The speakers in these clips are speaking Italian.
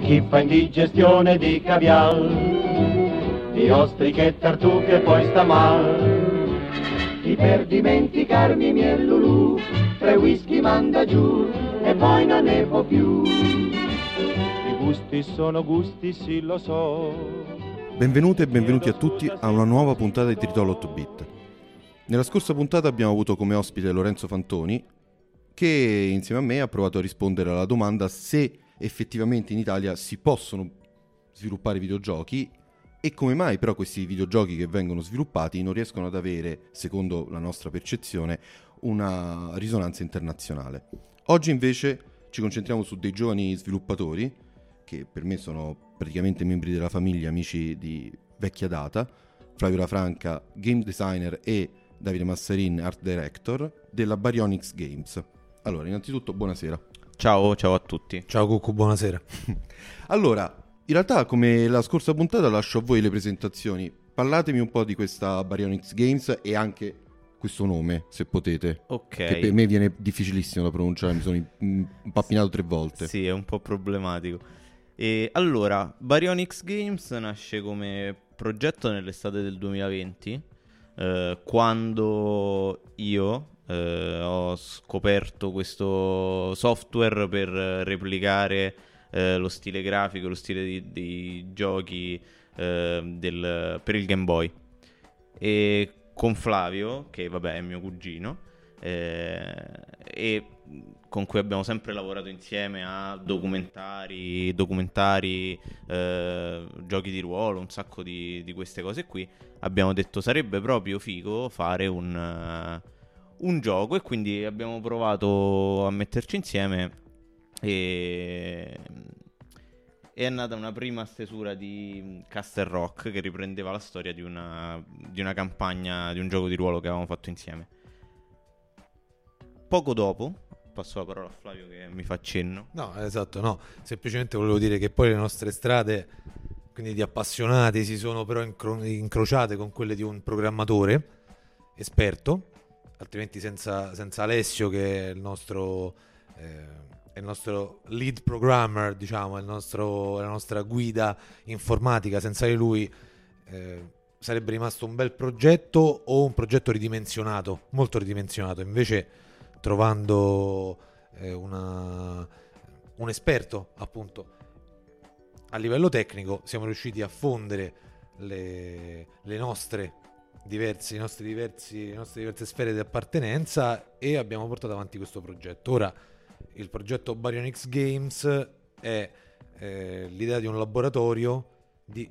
Chi fa indigestione di caviar, di ostriche e tartufe poi sta mal. Chi per dimenticarmi miel lulù, tre whisky manda giù e poi non ne può più. I gusti sono gusti, sì lo so. Benvenute e benvenuti a tutti a una nuova puntata di Tritolo 8 Bit. Nella scorsa puntata abbiamo avuto come ospite Lorenzo Fantoni, che insieme a me ha provato a rispondere alla domanda se effettivamente in Italia si possono sviluppare videogiochi e come mai però questi videogiochi che vengono sviluppati non riescono ad avere, secondo la nostra percezione, una risonanza internazionale. Oggi invece ci concentriamo su dei giovani sviluppatori, che per me sono praticamente membri della famiglia, amici di vecchia data, Flavio Lafranca, game designer e Davide Massarin, art director, della Baryonyx Games. Allora, innanzitutto buonasera. Ciao, ciao a tutti. Ciao Cucco, buonasera. allora, in realtà come la scorsa puntata lascio a voi le presentazioni. Parlatemi un po' di questa Baryonyx Games e anche questo nome, se potete. Ok. Che per me viene difficilissimo da pronunciare, mi sono impappinato tre volte. Sì, è un po' problematico. E allora, Baryonyx Games nasce come progetto nell'estate del 2020, eh, quando io, eh, ho scoperto questo software per replicare eh, lo stile grafico, lo stile di, di giochi eh, del, per il Game Boy. E con Flavio, che vabbè è mio cugino, eh, e con cui abbiamo sempre lavorato insieme a documentari, documentari eh, giochi di ruolo, un sacco di, di, queste cose qui, abbiamo detto sarebbe proprio figo fare un... Un gioco e quindi abbiamo provato a metterci insieme e è nata una prima stesura di Castle Rock che riprendeva la storia di una, di una campagna, di un gioco di ruolo che avevamo fatto insieme. Poco dopo, passo la parola a Flavio che mi fa cenno. No, esatto, no, semplicemente volevo dire che poi le nostre strade, quindi di appassionati, si sono però incro- incrociate con quelle di un programmatore esperto altrimenti senza, senza, Alessio che è il nostro, eh, è il nostro lead programmer, diciamo, è nostro, la nostra guida informatica, senza di lui eh, sarebbe rimasto un bel progetto o un progetto ridimensionato, molto ridimensionato. Invece trovando eh, una, un esperto appunto a livello tecnico siamo riusciti a fondere le, le nostre diversi, le, nostre diversi, le nostre diverse sfere di appartenenza e abbiamo portato avanti questo progetto. Ora, il progetto Baryonyx Games è eh, l'idea di un laboratorio di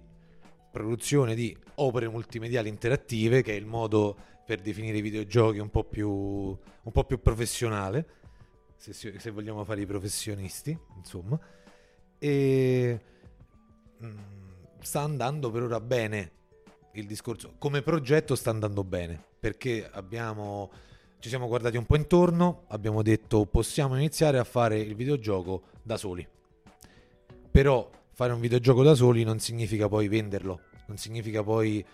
produzione di opere multimediali interattive, che è il modo per definire i videogiochi un po' più, un po più professionale, se, se, vogliamo fare i professionisti, insomma. E mh, mm, sta andando per ora bene il discorso come progetto sta andando bene perché abbiamo ci siamo guardati un po' intorno, abbiamo detto possiamo iniziare a fare il videogioco da soli. Però fare un videogioco da soli non significa poi venderlo, non significa poi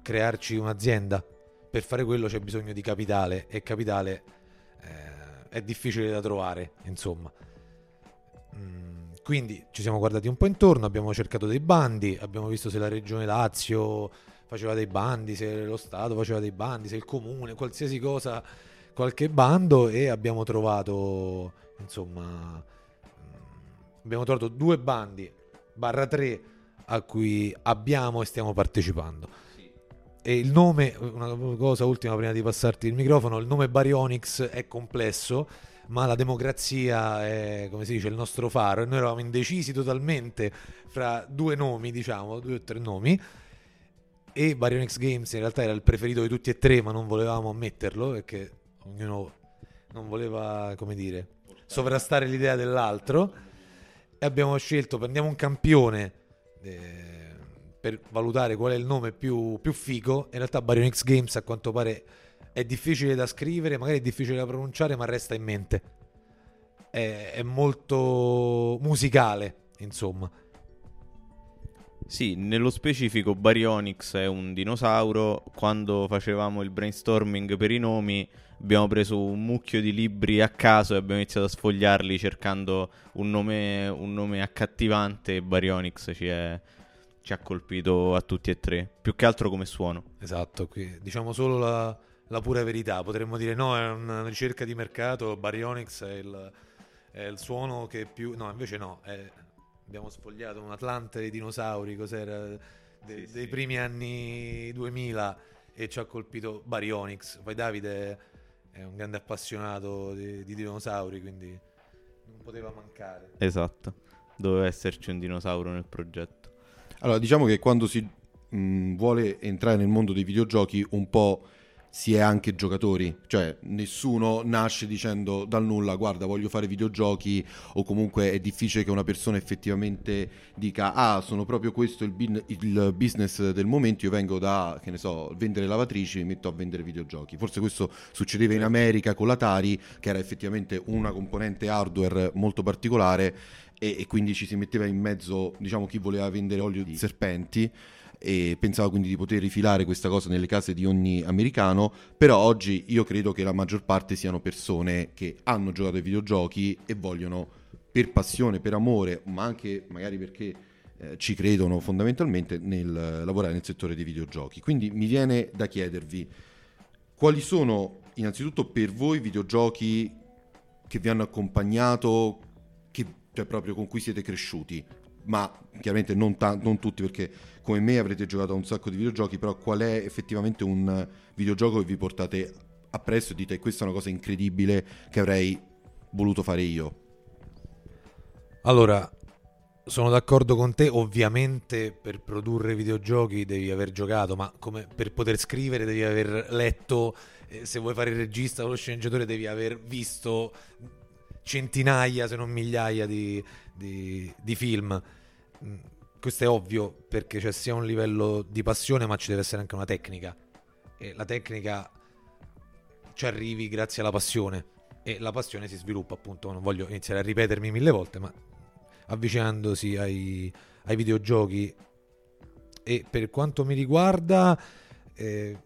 crearci un'azienda. Per fare quello c'è bisogno di capitale e capitale eh, è difficile da trovare, insomma. Mm, quindi ci siamo guardati un po' intorno, abbiamo cercato dei bandi, abbiamo visto se la regione Lazio faceva dei bandi, se lo Stato faceva dei bandi, se il comune, qualsiasi cosa, qualche bando e abbiamo trovato, insomma, mm, abbiamo trovato due bandi, barra tre, a cui abbiamo e stiamo partecipando. E il nome, una cosa ultima prima di passarti il microfono, il nome Baryonyx è complesso, ma la democrazia è, come si dice, il nostro faro e noi eravamo indecisi totalmente fra due nomi, diciamo, due o tre nomi e Baryonyx Games in realtà era il preferito di tutti e tre, ma non volevamo ammetterlo perché ognuno non voleva, come dire, sovrastare l'idea dell'altro. E abbiamo scelto, prendiamo un campione eh, per valutare qual è il nome più, più figo. In realtà Baryonyx Games a quanto pare è difficile da scrivere, magari è difficile da pronunciare, ma resta in mente. È, è molto musicale, insomma. Sì, nello specifico Baryonyx è un dinosauro. Quando facevamo il brainstorming per i nomi abbiamo preso un mucchio di libri a caso e abbiamo iniziato a sfogliarli cercando un nome, un nome accattivante e Baryonyx ci, è, ci, ha colpito a tutti e tre, più che altro come suono. Esatto, qui diciamo solo la, la pura verità, potremmo dire no, è una ricerca di mercato, Baryonyx è il, è il suono che più... No, invece no, è abbiamo sfogliato un Atlante dei dinosauri, cos'era, de, sì, dei sì. primi anni 2000 e ci ha colpito Baryonyx. Poi Davide è un grande appassionato di, di dinosauri, quindi non poteva mancare. Esatto, doveva esserci un dinosauro nel progetto. Allora, diciamo che quando si mh, vuole entrare nel mondo dei videogiochi un po' si è anche giocatori, cioè nessuno nasce dicendo dal nulla guarda voglio fare videogiochi o comunque è difficile che una persona effettivamente dica ah sono proprio questo il, bin- il business del momento, io vengo da che ne so vendere lavatrici e mi metto a vendere videogiochi, forse questo succedeva in America con l'Atari che era effettivamente una componente hardware molto particolare e, e quindi ci si metteva in mezzo diciamo chi voleva vendere olio di serpenti e pensavo quindi di poter rifilare questa cosa nelle case di ogni americano, però oggi io credo che la maggior parte siano persone che hanno giocato ai videogiochi e vogliono per passione, per amore, ma anche magari perché eh, ci credono fondamentalmente nel lavorare nel settore dei videogiochi. Quindi mi viene da chiedervi quali sono innanzitutto per voi videogiochi che vi hanno accompagnato, che, cioè proprio con cui siete cresciuti, ma chiaramente non, ta- non, tutti perché come me avrete giocato a un sacco di videogiochi, però qual è effettivamente un videogioco che vi portate appresso e dite questa è una cosa incredibile che avrei voluto fare io? Allora, sono d'accordo con te, ovviamente per produrre videogiochi devi aver giocato, ma come per poter scrivere devi aver letto, eh, se vuoi fare il regista o lo sceneggiatore devi aver visto centinaia se non migliaia di, di, di film. Mm, questo è ovvio perché c'è sia un livello di passione ma ci deve essere anche una tecnica. E la tecnica ci arrivi grazie alla passione. E la passione si sviluppa appunto, non voglio iniziare a ripetermi mille volte ma avvicinandosi ai, ai videogiochi. E per quanto mi riguarda eh,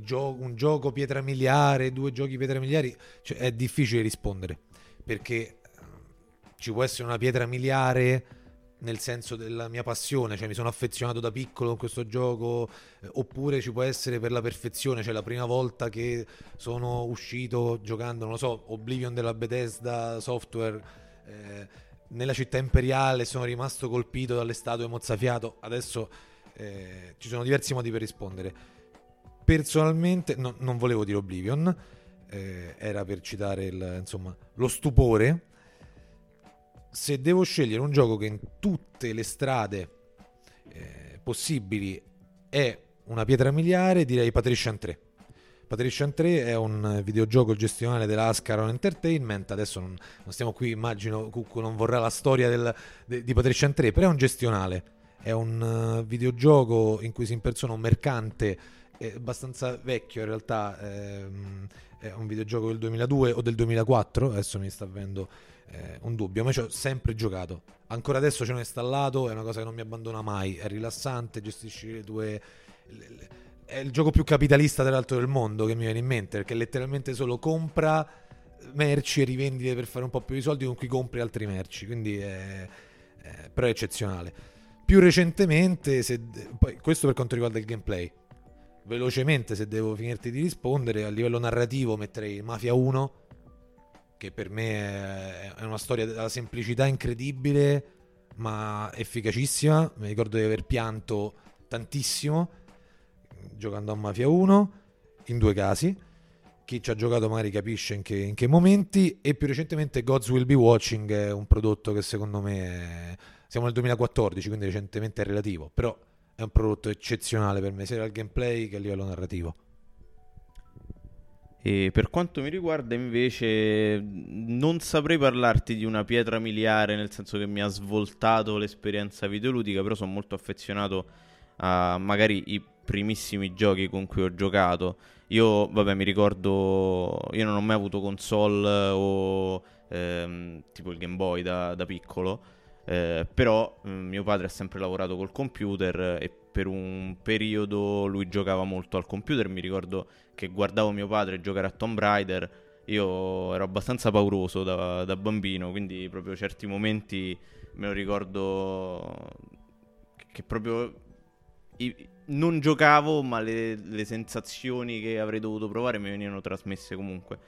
gio- un gioco pietra miliare, due giochi pietra miliari, cioè è difficile rispondere. Perché ci può essere una pietra miliare nel senso della mia passione, cioè mi sono affezionato da piccolo con questo gioco, eh, oppure ci può essere per la perfezione, cioè la prima volta che sono uscito giocando, non lo so, Oblivion della Bethesda Software eh, nella città imperiale, sono rimasto colpito dalle statue mozzafiato, adesso eh, ci sono diversi modi per rispondere. Personalmente no, non volevo dire Oblivion, eh, era per citare il, insomma, lo stupore se devo scegliere un gioco che in tutte le strade eh, possibili è una pietra miliare, direi Patrician 3. Patrician 3 è un videogioco gestionale della Ascaron Entertainment. Adesso non, non, stiamo qui, immagino Cucco non vorrà la storia del, de, di Patrician 3, però è un gestionale. È un uh, videogioco in cui si impersona un mercante è abbastanza vecchio in realtà. Ehm, è un videogioco del 2002 o del 2004. Adesso mi sta avendo eh, un dubbio, ma ci ho sempre giocato. Ancora adesso ce l'ho installato, è una cosa che non mi abbandona mai, è rilassante, gestisci le tue... È il gioco più capitalista dell'alto del mondo che mi viene in mente, perché letteralmente solo compra merci e rivendite per fare un po' più di soldi con cui compri altri merci, quindi è, è, però è eccezionale. Più recentemente, se, poi, questo per quanto riguarda il gameplay, velocemente se devo finirti di rispondere, a livello narrativo metterei Mafia 1, che per me è una storia della semplicità incredibile, ma efficacissima. Mi ricordo di aver pianto tantissimo giocando a Mafia 1, in due casi. Chi ci ha giocato magari capisce in che, in che momenti. E più recentemente Gods Will Be Watching è un prodotto che secondo me... È... Siamo nel 2014, quindi recentemente è relativo, però è un prodotto eccezionale per me, sia dal gameplay che a livello narrativo. E per quanto mi riguarda, invece, non saprei parlarti di una pietra miliare, nel senso che mi ha svoltato l'esperienza videoludica, però sono molto affezionato a magari i primissimi giochi con cui ho giocato. Io, vabbè, mi ricordo, io non ho mai avuto console o ehm, tipo il Game Boy da, da piccolo. Eh, però mh, mio padre ha sempre lavorato col computer e per un periodo lui giocava molto al computer. Mi ricordo che guardavo mio padre giocare a Tomb Raider. Io ero abbastanza pauroso da, da bambino, quindi proprio certi momenti me lo ricordo che proprio non giocavo, ma le, le sensazioni che avrei dovuto provare mi venivano trasmesse comunque.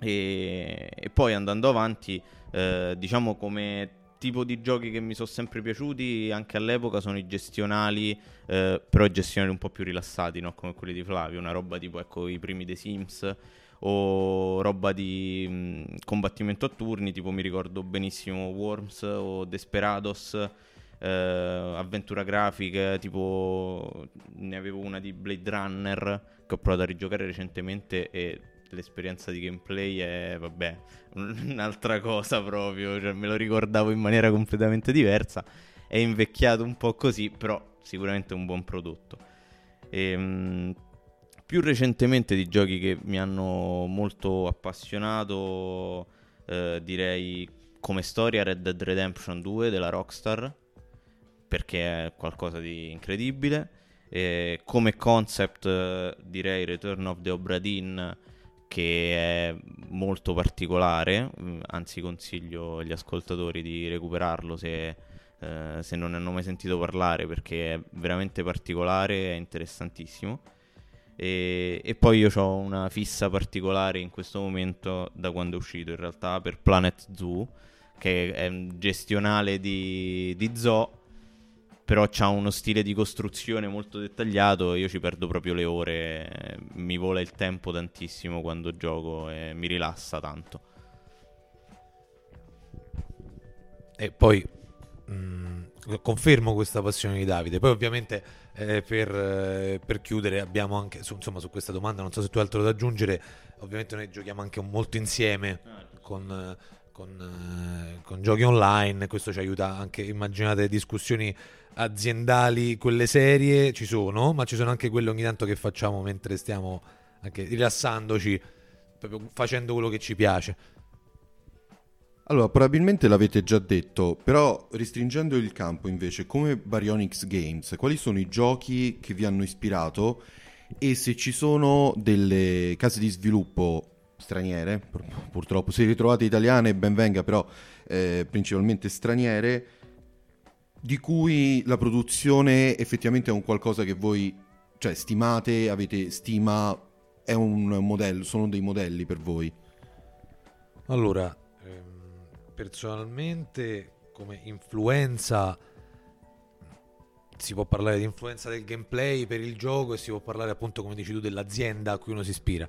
E, e poi andando avanti, eh, diciamo come tipo di giochi che mi sono sempre piaciuti anche all'epoca sono i gestionali, eh, però i gestionali un po' più rilassati, no? come quelli di Flavio, una roba tipo ecco, i primi The Sims o roba di mh, combattimento a turni, tipo mi ricordo benissimo Worms o Desperados, eh, avventura grafica, tipo ne avevo una di Blade Runner che ho provato a rigiocare recentemente e l'esperienza di gameplay è, vabbè, un'altra cosa proprio, cioè me lo ricordavo in maniera completamente diversa, è invecchiato un po' così, però sicuramente un buon prodotto. E, mh, più recentemente di giochi che mi hanno molto appassionato, eh, direi come storia Red Dead Redemption 2 della Rockstar, perché è qualcosa di incredibile. E come concept eh, direi Return of the Obra Dinn che è molto particolare, mm, anzi consiglio agli ascoltatori di recuperarlo se, eh, se non ne hanno mai sentito parlare perché è veramente particolare, è interessantissimo. E, e poi io ho una fissa particolare in questo momento da quando è uscito in realtà per Planet Zoo, che è un gestionale di, di zoo però ha uno stile di costruzione molto dettagliato io ci perdo proprio le ore, mi vola il tempo tantissimo quando gioco e mi rilassa tanto. E poi mh, mm, confermo questa passione di Davide. Poi ovviamente eh, per, eh, per, chiudere abbiamo anche, su, insomma su questa domanda, non so se tu hai altro da aggiungere, ovviamente noi giochiamo anche molto insieme con... Con, eh, con, giochi online, questo ci aiuta anche, immaginate discussioni aziendali, quelle serie ci sono, ma ci sono anche quelle ogni tanto che facciamo mentre stiamo anche rilassandoci, proprio facendo quello che ci piace. Allora, probabilmente l'avete già detto, però restringendo il campo invece, come Baryonyx Games, quali sono i giochi che vi hanno ispirato e se ci sono delle case di sviluppo straniere, purtroppo se ritrovate italiane ben venga, però eh, principalmente straniere, di cui la produzione effettivamente è un qualcosa che voi cioè, stimate, avete stima, è un modello, sono dei modelli per voi? Allora, ehm, personalmente come influenza si può parlare di influenza del gameplay per il gioco e si può parlare appunto come dici tu dell'azienda a cui uno si ispira.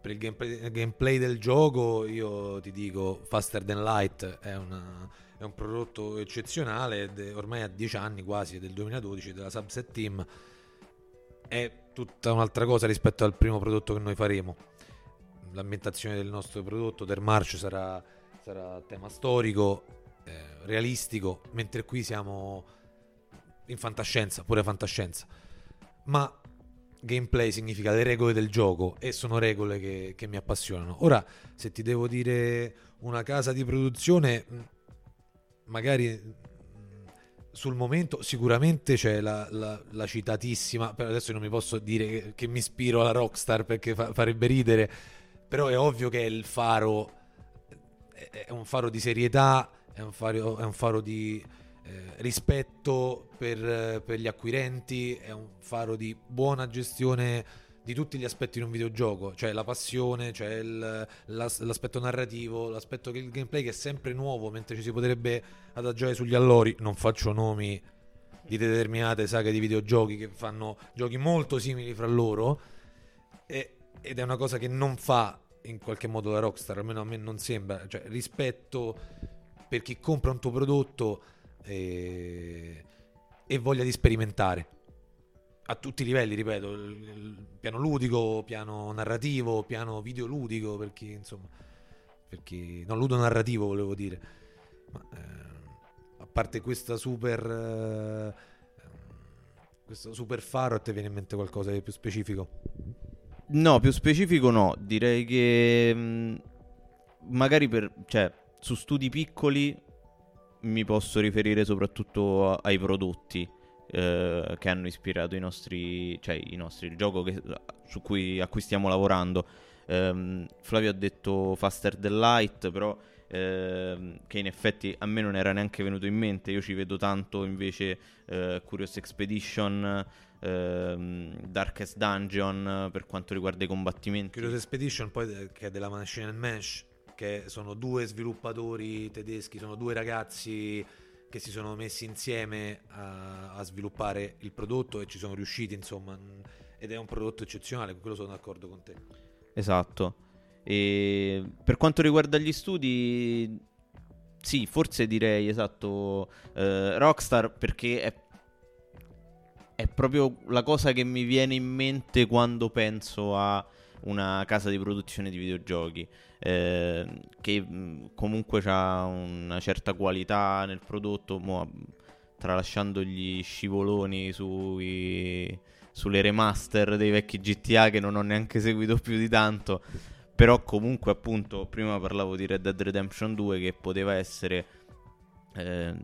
Per il gameplay, gameplay del gioco io ti dico Faster Than Light è una è un prodotto eccezionale ormai a 10 anni quasi, del 2012, della Subset Team. È tutta un'altra cosa rispetto al primo prodotto che noi faremo. L'ambientazione del nostro prodotto, del March, sarà, sarà tema storico, eh, realistico, mentre qui siamo in fantascienza, pure fantascienza. Ma gameplay significa le regole del gioco e sono regole che, che mi appassionano. Ora, se ti devo dire una casa di produzione magari mm, sul momento sicuramente c'è la, la, la, citatissima, però adesso non mi posso dire che, che mi ispiro alla Rockstar perché fa, farebbe ridere, però è ovvio che è il faro, è, un faro di serietà, è un faro, è un faro di eh, rispetto per, per gli acquirenti, è un faro di buona gestione di tutti gli aspetti di un videogioco, cioè la passione, cioè il, l'aspetto narrativo, l'aspetto che il gameplay che è sempre nuovo, mentre ci si potrebbe adagiare sugli allori, non faccio nomi di determinate saghe di videogiochi che fanno giochi molto simili fra loro e, ed è una cosa che non fa in qualche modo la Rockstar, almeno a me non sembra, cioè rispetto per chi compra un tuo prodotto e, e voglia di sperimentare a tutti i livelli, ripeto, il piano ludico, piano narrativo, piano videoludico, per chi, insomma, per chi, no, ludo narrativo volevo dire, ma eh, a parte questa super, eh, questo super faro, a te viene in mente qualcosa di più specifico? No, più specifico no, direi che mh, mm, magari per, cioè, su studi piccoli mi posso riferire soprattutto a- ai prodotti eh, che hanno ispirato i nostri, cioè i nostri, il gioco che- su cui, a cui stiamo lavorando. Ehm, Flavio ha detto Faster Than Light, però ehm, che in effetti a me non era neanche venuto in mente. Io ci vedo tanto invece eh, Curious Expedition, ehm, Darkest Dungeon per quanto riguarda i combattimenti. Curious Expedition poi che è della Machine Mesh che sono due sviluppatori tedeschi, sono due ragazzi che si sono messi insieme a, a sviluppare il prodotto e ci sono riusciti, insomma, ed è un prodotto eccezionale, con quello sono d'accordo con te. Esatto. E per quanto riguarda gli studi, sì, forse direi esatto eh, Rockstar perché è, è proprio la cosa che mi viene in mente quando penso a una casa di produzione di videogiochi eh, che mh, comunque ha una certa qualità nel prodotto, mo, tralasciando gli scivoloni sui, sulle remaster dei vecchi GTA che non ho neanche seguito più di tanto. Però comunque appunto prima parlavo di Red Dead Redemption 2 che poteva essere eh,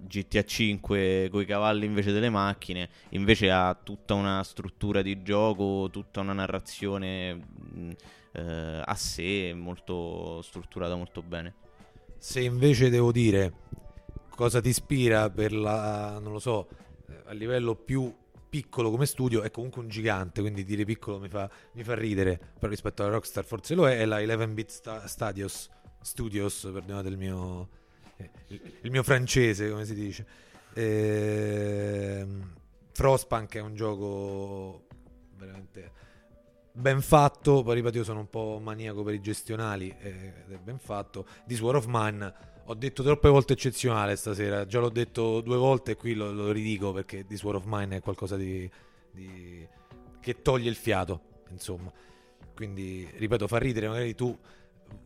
GTA 5 con i cavalli invece delle macchine, invece ha tutta una struttura di gioco, tutta una narrazione eh, a sé, molto strutturata molto bene. Se invece devo dire cosa ti ispira per la, non lo so, a livello più piccolo come studio, è comunque un gigante, quindi dire piccolo mi fa, mi fa ridere, però rispetto alla Rockstar forse lo è, è la 11-bit sta- Studios, Studios, perdonate il mio, il, il mio francese, come si dice. Ehm, Frostpunk è un gioco veramente ben fatto, poi ripeto io sono un po' maniaco per i gestionali eh, ed è ben fatto. This War of Mine ho detto troppe volte eccezionale stasera, già l'ho detto due volte e qui lo, lo ridico perché This War of Mine è qualcosa di, di- che toglie il fiato, insomma. Quindi, ripeto, fa ridere, magari tu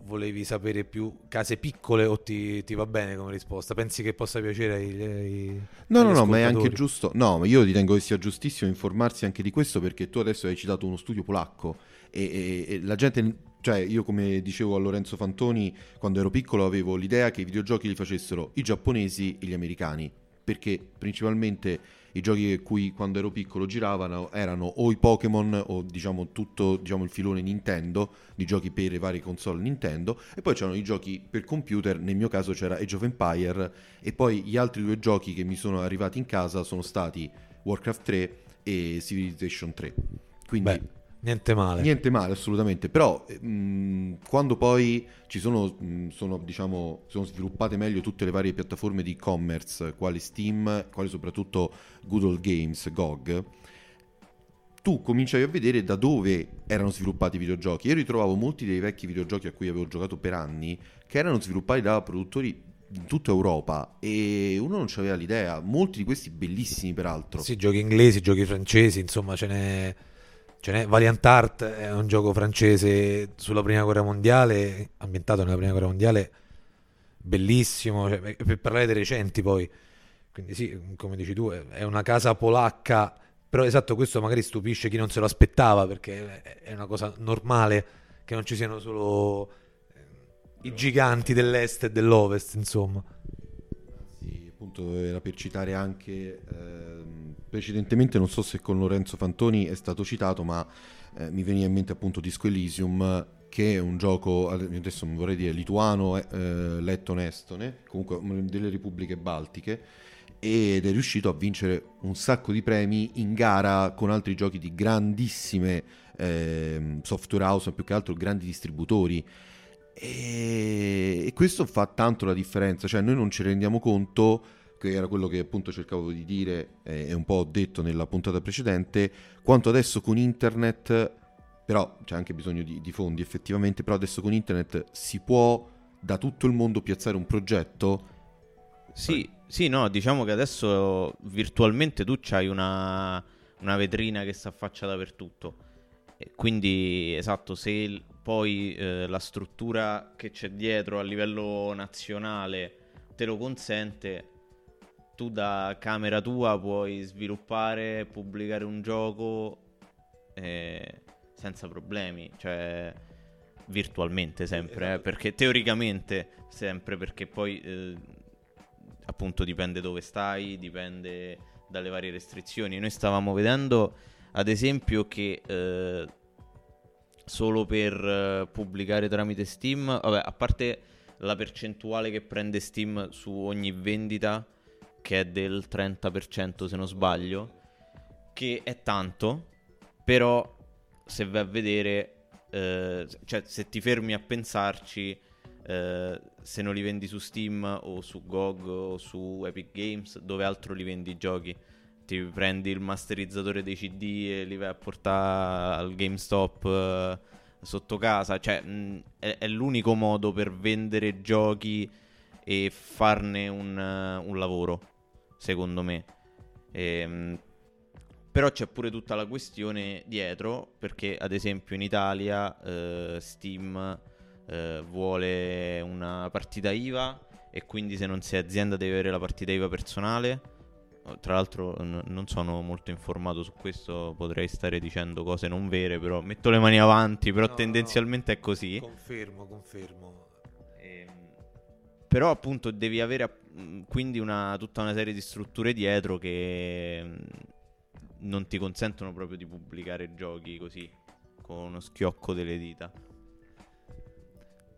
volevi sapere più case piccole o ti, ti va bene come risposta? Pensi che possa piacere ai, ai No, no, no, ma è anche giusto. No, ma io ritengo che sia giustissimo informarsi anche di questo perché tu adesso hai citato uno studio polacco e, e- e la gente, cioè io come dicevo a Lorenzo Fantoni quando ero piccolo avevo l'idea che i videogiochi li facessero i giapponesi e gli americani perché principalmente i giochi a cui quando ero piccolo giravano erano o i Pokémon o diciamo tutto diciamo, il filone Nintendo di giochi per le varie console Nintendo e poi c'erano i giochi per computer, nel mio caso c'era Age of Empire e poi gli altri due giochi che mi sono arrivati in casa sono stati Warcraft 3 e Civilization 3. Quindi Beh, niente male. niente male assolutamente, però mh, quando poi ci sono, mh, sono, diciamo, sono sviluppate meglio tutte le varie piattaforme di e-commerce, quali Steam, quali soprattutto Good Old Games, GOG, tu cominciavi a vedere da dove erano sviluppati i videogiochi. Io ritrovavo molti dei vecchi videogiochi a cui avevo giocato per anni che erano sviluppati da produttori in tutta Europa e uno non aveva l'idea. Molti di questi bellissimi, peraltro. Sì, giochi inglesi, giochi francesi, insomma, ce n'è, ce n'è. Valiant Art è un gioco francese sulla prima guerra mondiale, ambientato nella prima guerra mondiale, bellissimo. cioè, per parlare dei recenti, poi, quindi, sì, come dici tu, è una casa polacca. Però esatto, questo magari stupisce chi non se lo aspettava perché è- una cosa normale che non ci siano solo i giganti dell'est e dell'ovest, insomma. Appunto era per citare anche ehm, precedentemente, non so se con Lorenzo Fantoni è stato citato, ma eh, mi veniva in mente appunto Disco Elysium, che è un gioco, adesso non vorrei dire lituano, eh, letto-estone, comunque una delle repubbliche baltiche, ed è riuscito a vincere un sacco di premi in gara con altri giochi di grandissime ehm, software house, più che altro grandi distributori. E, questo fa tanto la differenza, cioè noi non ci rendiamo conto, che era quello che appunto cercavo di dire e un po' ho detto nella puntata precedente, quanto adesso con internet, però c'è anche bisogno di, di fondi effettivamente, però adesso con internet si può da tutto il mondo piazzare un progetto. Sì, sì, no, diciamo che adesso virtualmente tu c'hai una, una vetrina che si affaccia dappertutto. E quindi, esatto, se poi eh, la struttura che c'è dietro a livello nazionale te lo consente, tu da camera tua puoi sviluppare, pubblicare un gioco eh, senza problemi, cioè virtualmente sempre, eh, Esatto. perché teoricamente sempre, perché poi eh, appunto dipende dove stai, dipende dalle varie restrizioni. Noi stavamo vedendo ad esempio che eh, solo per eh, pubblicare tramite Steam, vabbè, a parte la percentuale che prende Steam su ogni vendita, che è del 30% se non sbaglio, che è tanto, però se vai a vedere, eh, cioè se ti fermi a pensarci, eh, se non li vendi su Steam o su GOG o su Epic Games, dove altro li vendi i giochi? Ti prendi il masterizzatore dei CD e li vai a portare al GameStop eh, sotto casa, cioè è, l'unico modo per vendere giochi e farne un, uh, un lavoro, secondo me. E, ehm, però c'è pure tutta la questione dietro, perché ad esempio in Italia eh, Steam eh, vuole una partita IVA e quindi se non sei azienda devi avere la partita IVA personale. Tra l'altro n- non sono molto informato su questo, potrei stare dicendo cose non vere, però metto le mani avanti, però no, tendenzialmente no. è così. Confermo, confermo. Ehm, però appunto devi avere quindi una, tutta una serie di strutture dietro che non ti consentono proprio di pubblicare giochi così, con uno schiocco delle dita.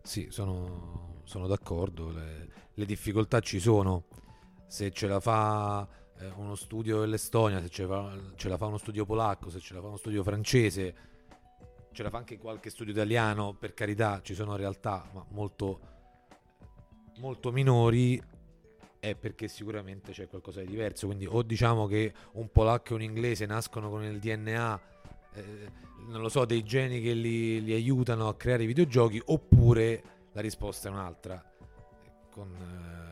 Sì, sono, sono d'accordo, le, le, difficoltà ci sono. Se ce la fa eh, uno studio dell'Estonia, se ce la, fa, ce la fa uno studio polacco, se ce la fa uno studio francese, ce la fa anche qualche studio italiano, per carità, ci sono realtà ma molto, molto minori, è perché sicuramente c'è qualcosa di diverso. Quindi, o diciamo che un polacco e un inglese nascono con il DNA, eh, non lo so, dei geni che li, li, aiutano a creare i videogiochi, oppure la risposta è un'altra. Con, eh,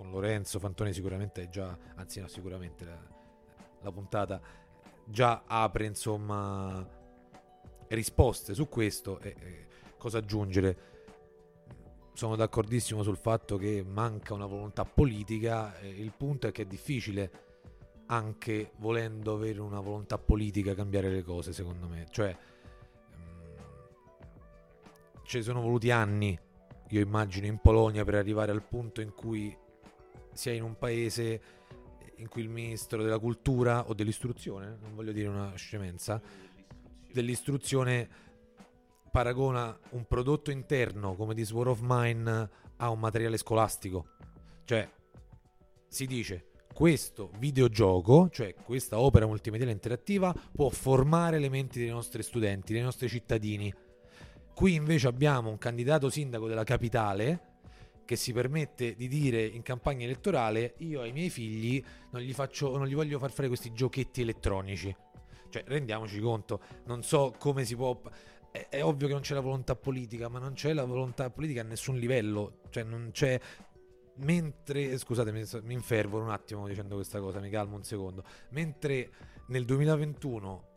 con Lorenzo Fantoni, sicuramente già, anzi, no, sicuramente la, la puntata già apre insomma risposte su questo e, e cosa aggiungere sono d'accordissimo sul fatto che manca una volontà politica, il punto è che è difficile anche volendo avere una volontà politica cambiare le cose, secondo me. Cioè, mm, ci sono voluti anni, io immagino, in Polonia per arrivare al punto in cui sia in un paese in cui il ministro della cultura o dell'istruzione, non voglio dire una scemenza, dell'istruzione paragona un prodotto interno come di War of Mine a un materiale scolastico. Cioè, si dice questo videogioco, cioè questa opera multimediale interattiva, può formare le menti dei nostri studenti, dei nostri cittadini. Qui invece abbiamo un candidato sindaco della capitale che si permette di dire in campagna elettorale io ai miei figli non gli, faccio, non gli voglio far fare questi giochetti elettronici. Cioè, rendiamoci conto, non so come si può è, ovvio che non c'è la volontà politica, ma non c'è la volontà politica a nessun livello. Cioè, non c'è. Mentre, scusate, mi infervo un attimo dicendo questa cosa, mi calmo un secondo. Mentre nel 2021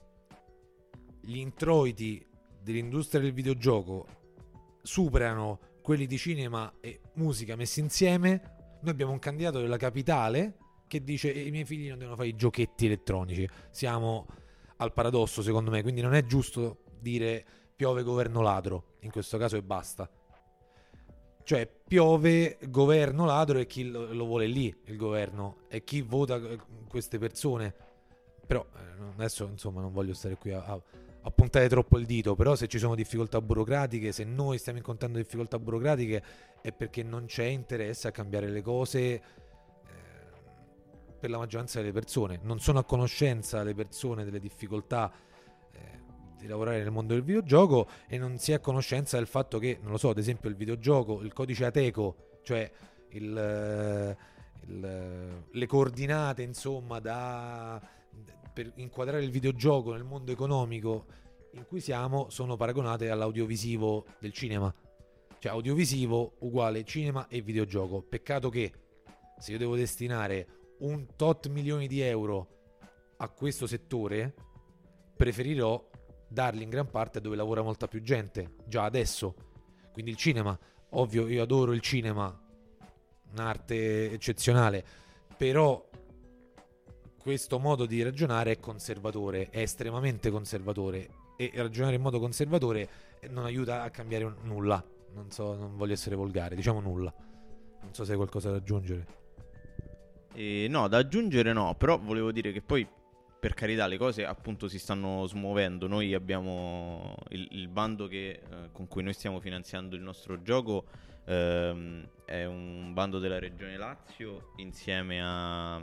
gli introiti dell'industria del videogioco superano quelli di cinema e musica messi insieme, noi abbiamo un candidato della capitale che dice i miei figli non devono fare i giochetti elettronici. Siamo al paradosso, secondo me, quindi non è giusto dire piove governo ladro, in questo caso e basta. Cioè piove governo ladro e chi lo, vuole lì, il governo, e chi vota queste persone. Però eh, adesso insomma non voglio stare qui a, a, a, puntare troppo il dito, però se ci sono difficoltà burocratiche, se noi stiamo incontrando difficoltà burocratiche è perché non c'è interesse a cambiare le cose eh, per la maggioranza delle persone. Non sono a conoscenza le persone delle difficoltà di lavorare nel mondo del videogioco e non si è a conoscenza del fatto che, non lo so, ad esempio il videogioco, il codice Ateco, cioè il, eh, il, eh, le coordinate, insomma, da, per inquadrare il videogioco nel mondo economico in cui siamo, sono paragonate all'audiovisivo del cinema. Cioè audiovisivo uguale cinema e videogioco. Peccato che se io devo destinare un tot milioni di euro a questo settore, preferirò darli in gran parte dove lavora molta più gente, già adesso. Quindi il cinema, ovvio, io adoro il cinema, un'arte eccezionale, però questo modo di ragionare è conservatore, è estremamente conservatore e ragionare in modo conservatore non aiuta a cambiare nulla. Non so, non voglio essere volgare, diciamo nulla. Non so se hai qualcosa da aggiungere. E no, da aggiungere no, però volevo dire che poi per carità le cose appunto si stanno smuovendo. Noi abbiamo il, il bando che, eh, con cui noi stiamo finanziando il nostro gioco ehm, è un bando della Regione Lazio insieme a,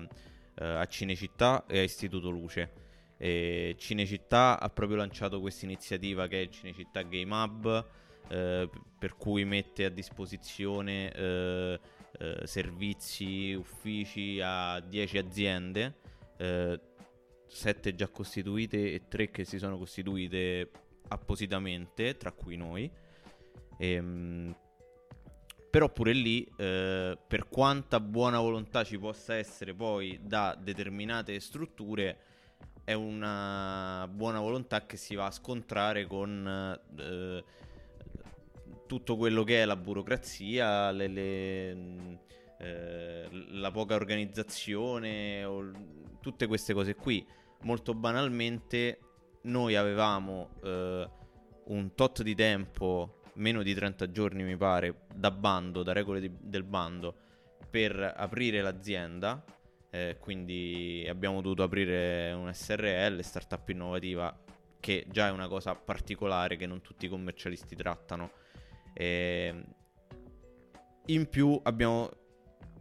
eh, a Cinecittà e a Istituto Luce. E Cinecittà ha proprio lanciato questa iniziativa che è il Cinecittà Game Hub, eh, per cui mette a disposizione eh, eh, servizi, uffici a 10 aziende, 7 eh, già costituite e 3 che si sono costituite appositamente, tra cui noi. E, ehm, però pure lì, eh, per quanta buona volontà ci possa essere poi da determinate strutture, è una buona volontà che si va a scontrare con eh, tutto quello che è la burocrazia, le, le, eh, la poca organizzazione, o, tutte queste cose qui. Molto banalmente, noi avevamo eh, un tot di tempo, meno di 30 giorni mi pare, da bando, da regole di, del bando, per aprire l'azienda. Eh, quindi abbiamo dovuto aprire un SRL, startup innovativa, che già è una cosa particolare che non tutti i commercialisti trattano e in più abbiamo,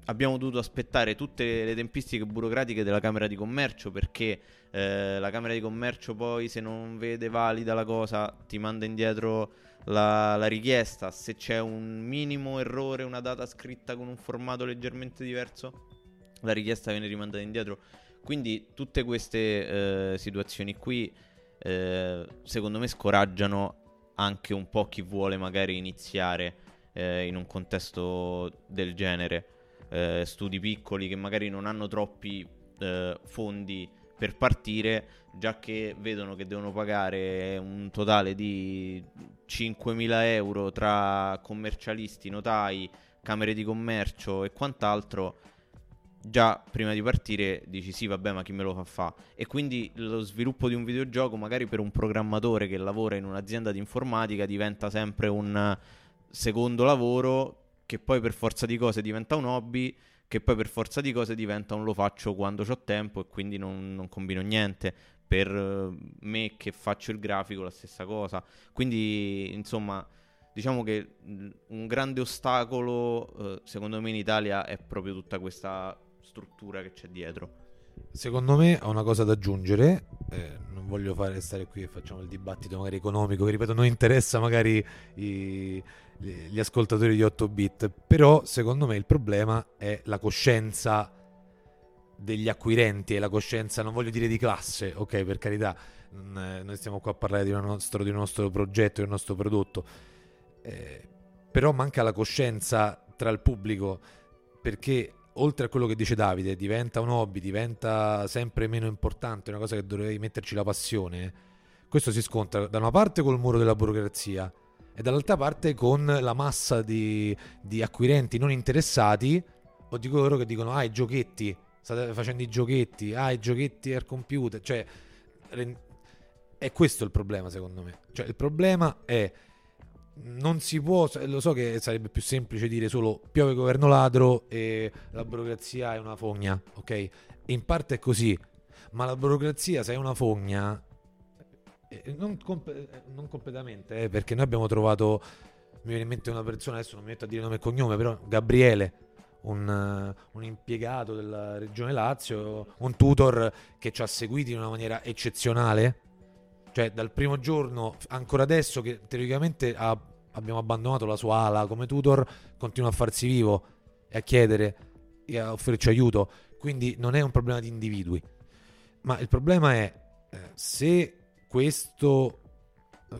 abbiamo, dovuto aspettare tutte le tempistiche burocratiche della Camera di Commercio perché eh, la Camera di Commercio poi se non vede valida la cosa ti manda indietro la, la, richiesta. Se c'è un minimo errore, una data scritta con un formato leggermente diverso, la richiesta viene rimandata indietro. Quindi tutte queste eh, situazioni qui eh, secondo me scoraggiano anche un po' chi vuole magari iniziare eh, in un contesto del genere. Eh, studi piccoli che magari non hanno troppi eh, fondi per partire, già che vedono che devono pagare un totale di 5.000 euro tra commercialisti, notai, camere di commercio e quant'altro già prima di partire dici sì vabbè ma chi me lo fa fa? E quindi lo sviluppo di un videogioco magari per un programmatore che lavora in un'azienda di informatica diventa sempre un secondo lavoro che poi per forza di cose diventa un hobby che poi per forza di cose diventa un lo faccio quando ho tempo e quindi non, non combino niente per me che faccio il grafico la stessa cosa quindi insomma diciamo che un grande ostacolo eh, secondo me in Italia è proprio tutta questa struttura che c'è dietro. Secondo me ho una cosa da aggiungere, eh, non voglio fare stare qui e facciamo il dibattito magari economico, che ripeto non interessa magari i, gli ascoltatori di 8 bit, però secondo me il problema è la coscienza degli acquirenti e la coscienza, non voglio dire di classe, ok per carità, noi stiamo qua a parlare di nostro, di un nostro progetto, di un nostro prodotto, eh, però manca la coscienza tra il pubblico perché oltre a quello che dice Davide, diventa un hobby, diventa sempre meno importante, una cosa che dovrei metterci la passione, questo si scontra da una parte col muro della burocrazia e dall'altra parte con la massa di, di acquirenti non interessati o di coloro che dicono ah i giochetti, state facendo i giochetti, ah i giochetti al computer, cioè è questo il problema secondo me, cioè il problema è non si può, lo so che sarebbe più semplice dire solo piove governo ladro e la burocrazia è una fogna, ok? In parte è così, ma la burocrazia se è una fogna, eh, non, comp- non completamente, eh, perché noi abbiamo trovato, mi viene in mente una persona, adesso non mi metto a dire nome e cognome, però Gabriele, un, uh, un, impiegato della regione Lazio, un tutor che ci ha seguiti in una maniera eccezionale. Cioè, dal primo giorno, ancora adesso, che teoricamente ha abbiamo abbandonato la sua ala come tutor, continua a farsi vivo e a chiedere e a offrirci aiuto. Quindi non è un problema di individui. Ma il problema è eh, se questo,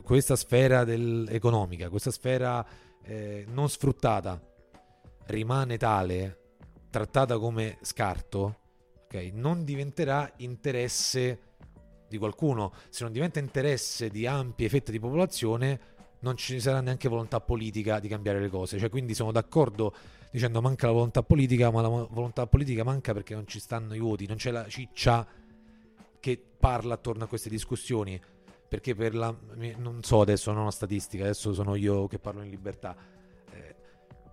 questa sfera del, economica, questa sfera eh, non sfruttata rimane tale, trattata come scarto, okay, non diventerà interesse di qualcuno. Se non diventa interesse di ampie fette di popolazione, non ci sarà neanche volontà politica di cambiare le cose. Cioè, quindi sono d'accordo dicendo manca la volontà politica, ma la volontà politica manca perché non ci stanno i voti, non c'è la ciccia che parla attorno a queste discussioni. Perché per la. non so adesso, non ho statistica, adesso sono io che parlo in libertà.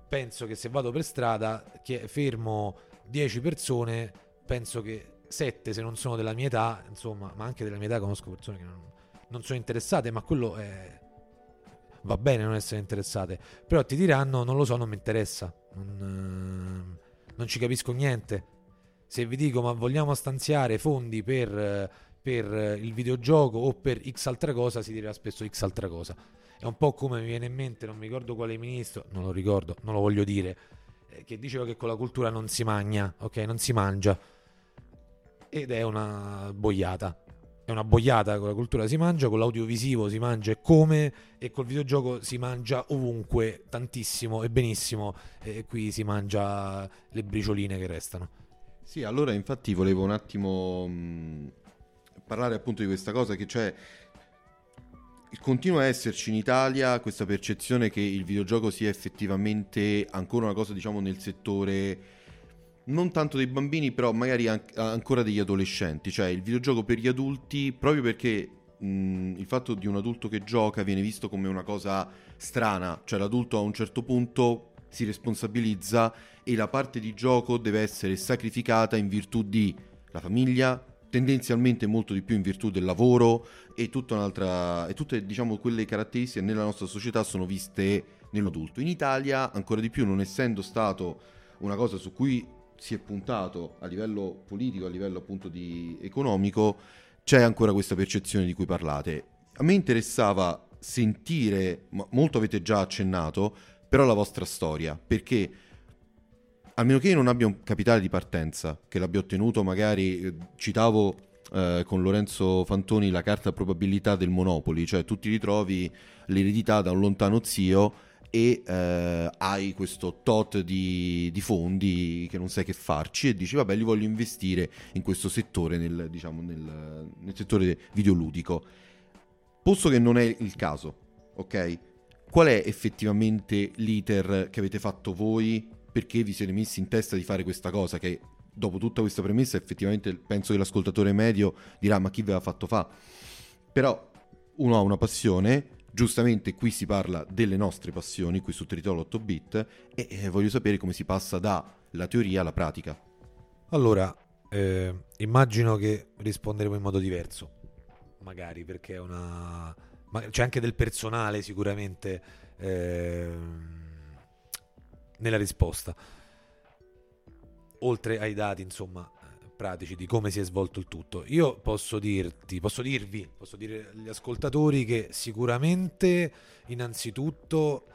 Penso che se vado per strada, fermo 10 persone, penso che 7 se non sono della mia età, insomma, ma anche della mia età conosco persone che non, non sono interessate, ma quello è... va bene non essere interessate, però ti diranno non lo so, non mi interessa, non, non ci capisco niente. Se vi dico ma vogliamo stanziare fondi per, per il videogioco o per X altra cosa, si dirà spesso X altra cosa. È un po' come mi viene in mente, non mi ricordo quale ministro, non lo ricordo, non lo voglio dire, eh, che diceva che con la cultura non si mangia, ok? Non si mangia. Ed è una boiata. È una boiata, con la cultura si mangia, con l'audiovisivo si mangia e come, e col videogioco si mangia ovunque, tantissimo e benissimo, e qui si mangia le bricioline che restano. Sì, allora infatti volevo un attimo mh, parlare appunto di questa cosa che c'è continua a esserci in Italia questa percezione che il videogioco sia effettivamente ancora una cosa, diciamo, nel settore non tanto dei bambini, però magari an- ancora degli adolescenti, cioè il videogioco per gli adulti, proprio perché mh, il fatto di un adulto che gioca viene visto come una cosa strana, cioè l'adulto a un certo punto si responsabilizza e la parte di gioco deve essere sacrificata in virtù di la famiglia, tendenzialmente molto di più in virtù del lavoro e e tutte diciamo quelle caratteristiche nella nostra società sono viste nell'adulto. In Italia ancora di più non essendo stato una cosa su cui si è puntato a livello politico, a livello appunto di economico, c'è ancora questa percezione di cui parlate. A me interessava sentire, molto avete già accennato, però la vostra storia, perché a meno che io non abbia un capitale di partenza, che l'abbia ottenuto magari, eh, citavo eh, con Lorenzo Fantoni la carta probabilità del Monopoli, cioè tu ti ritrovi l'eredità da un lontano zio e eh, hai questo tot di, di, fondi che non sai che farci e dici vabbè li voglio investire in questo settore, nel, diciamo, nel, nel settore videoludico. Posto che non è il caso, ok? Qual è effettivamente l'iter che avete fatto voi perché vi siete messi in testa di fare questa cosa che dopo tutta questa premessa effettivamente penso che l'ascoltatore medio dirà ma chi ve l'ha fatto fa? Però uno ha una passione giustamente qui si parla delle nostre passioni qui su Tritolo 8 bit e eh, voglio sapere come si passa dalla teoria alla pratica. Allora eh, immagino che risponderemo in modo diverso magari perché è una c'è anche del personale sicuramente eh nella risposta. Oltre ai dati, insomma, pratici di come si è svolto il tutto. Io posso dirti, posso dirvi, posso dire agli ascoltatori che sicuramente, innanzitutto,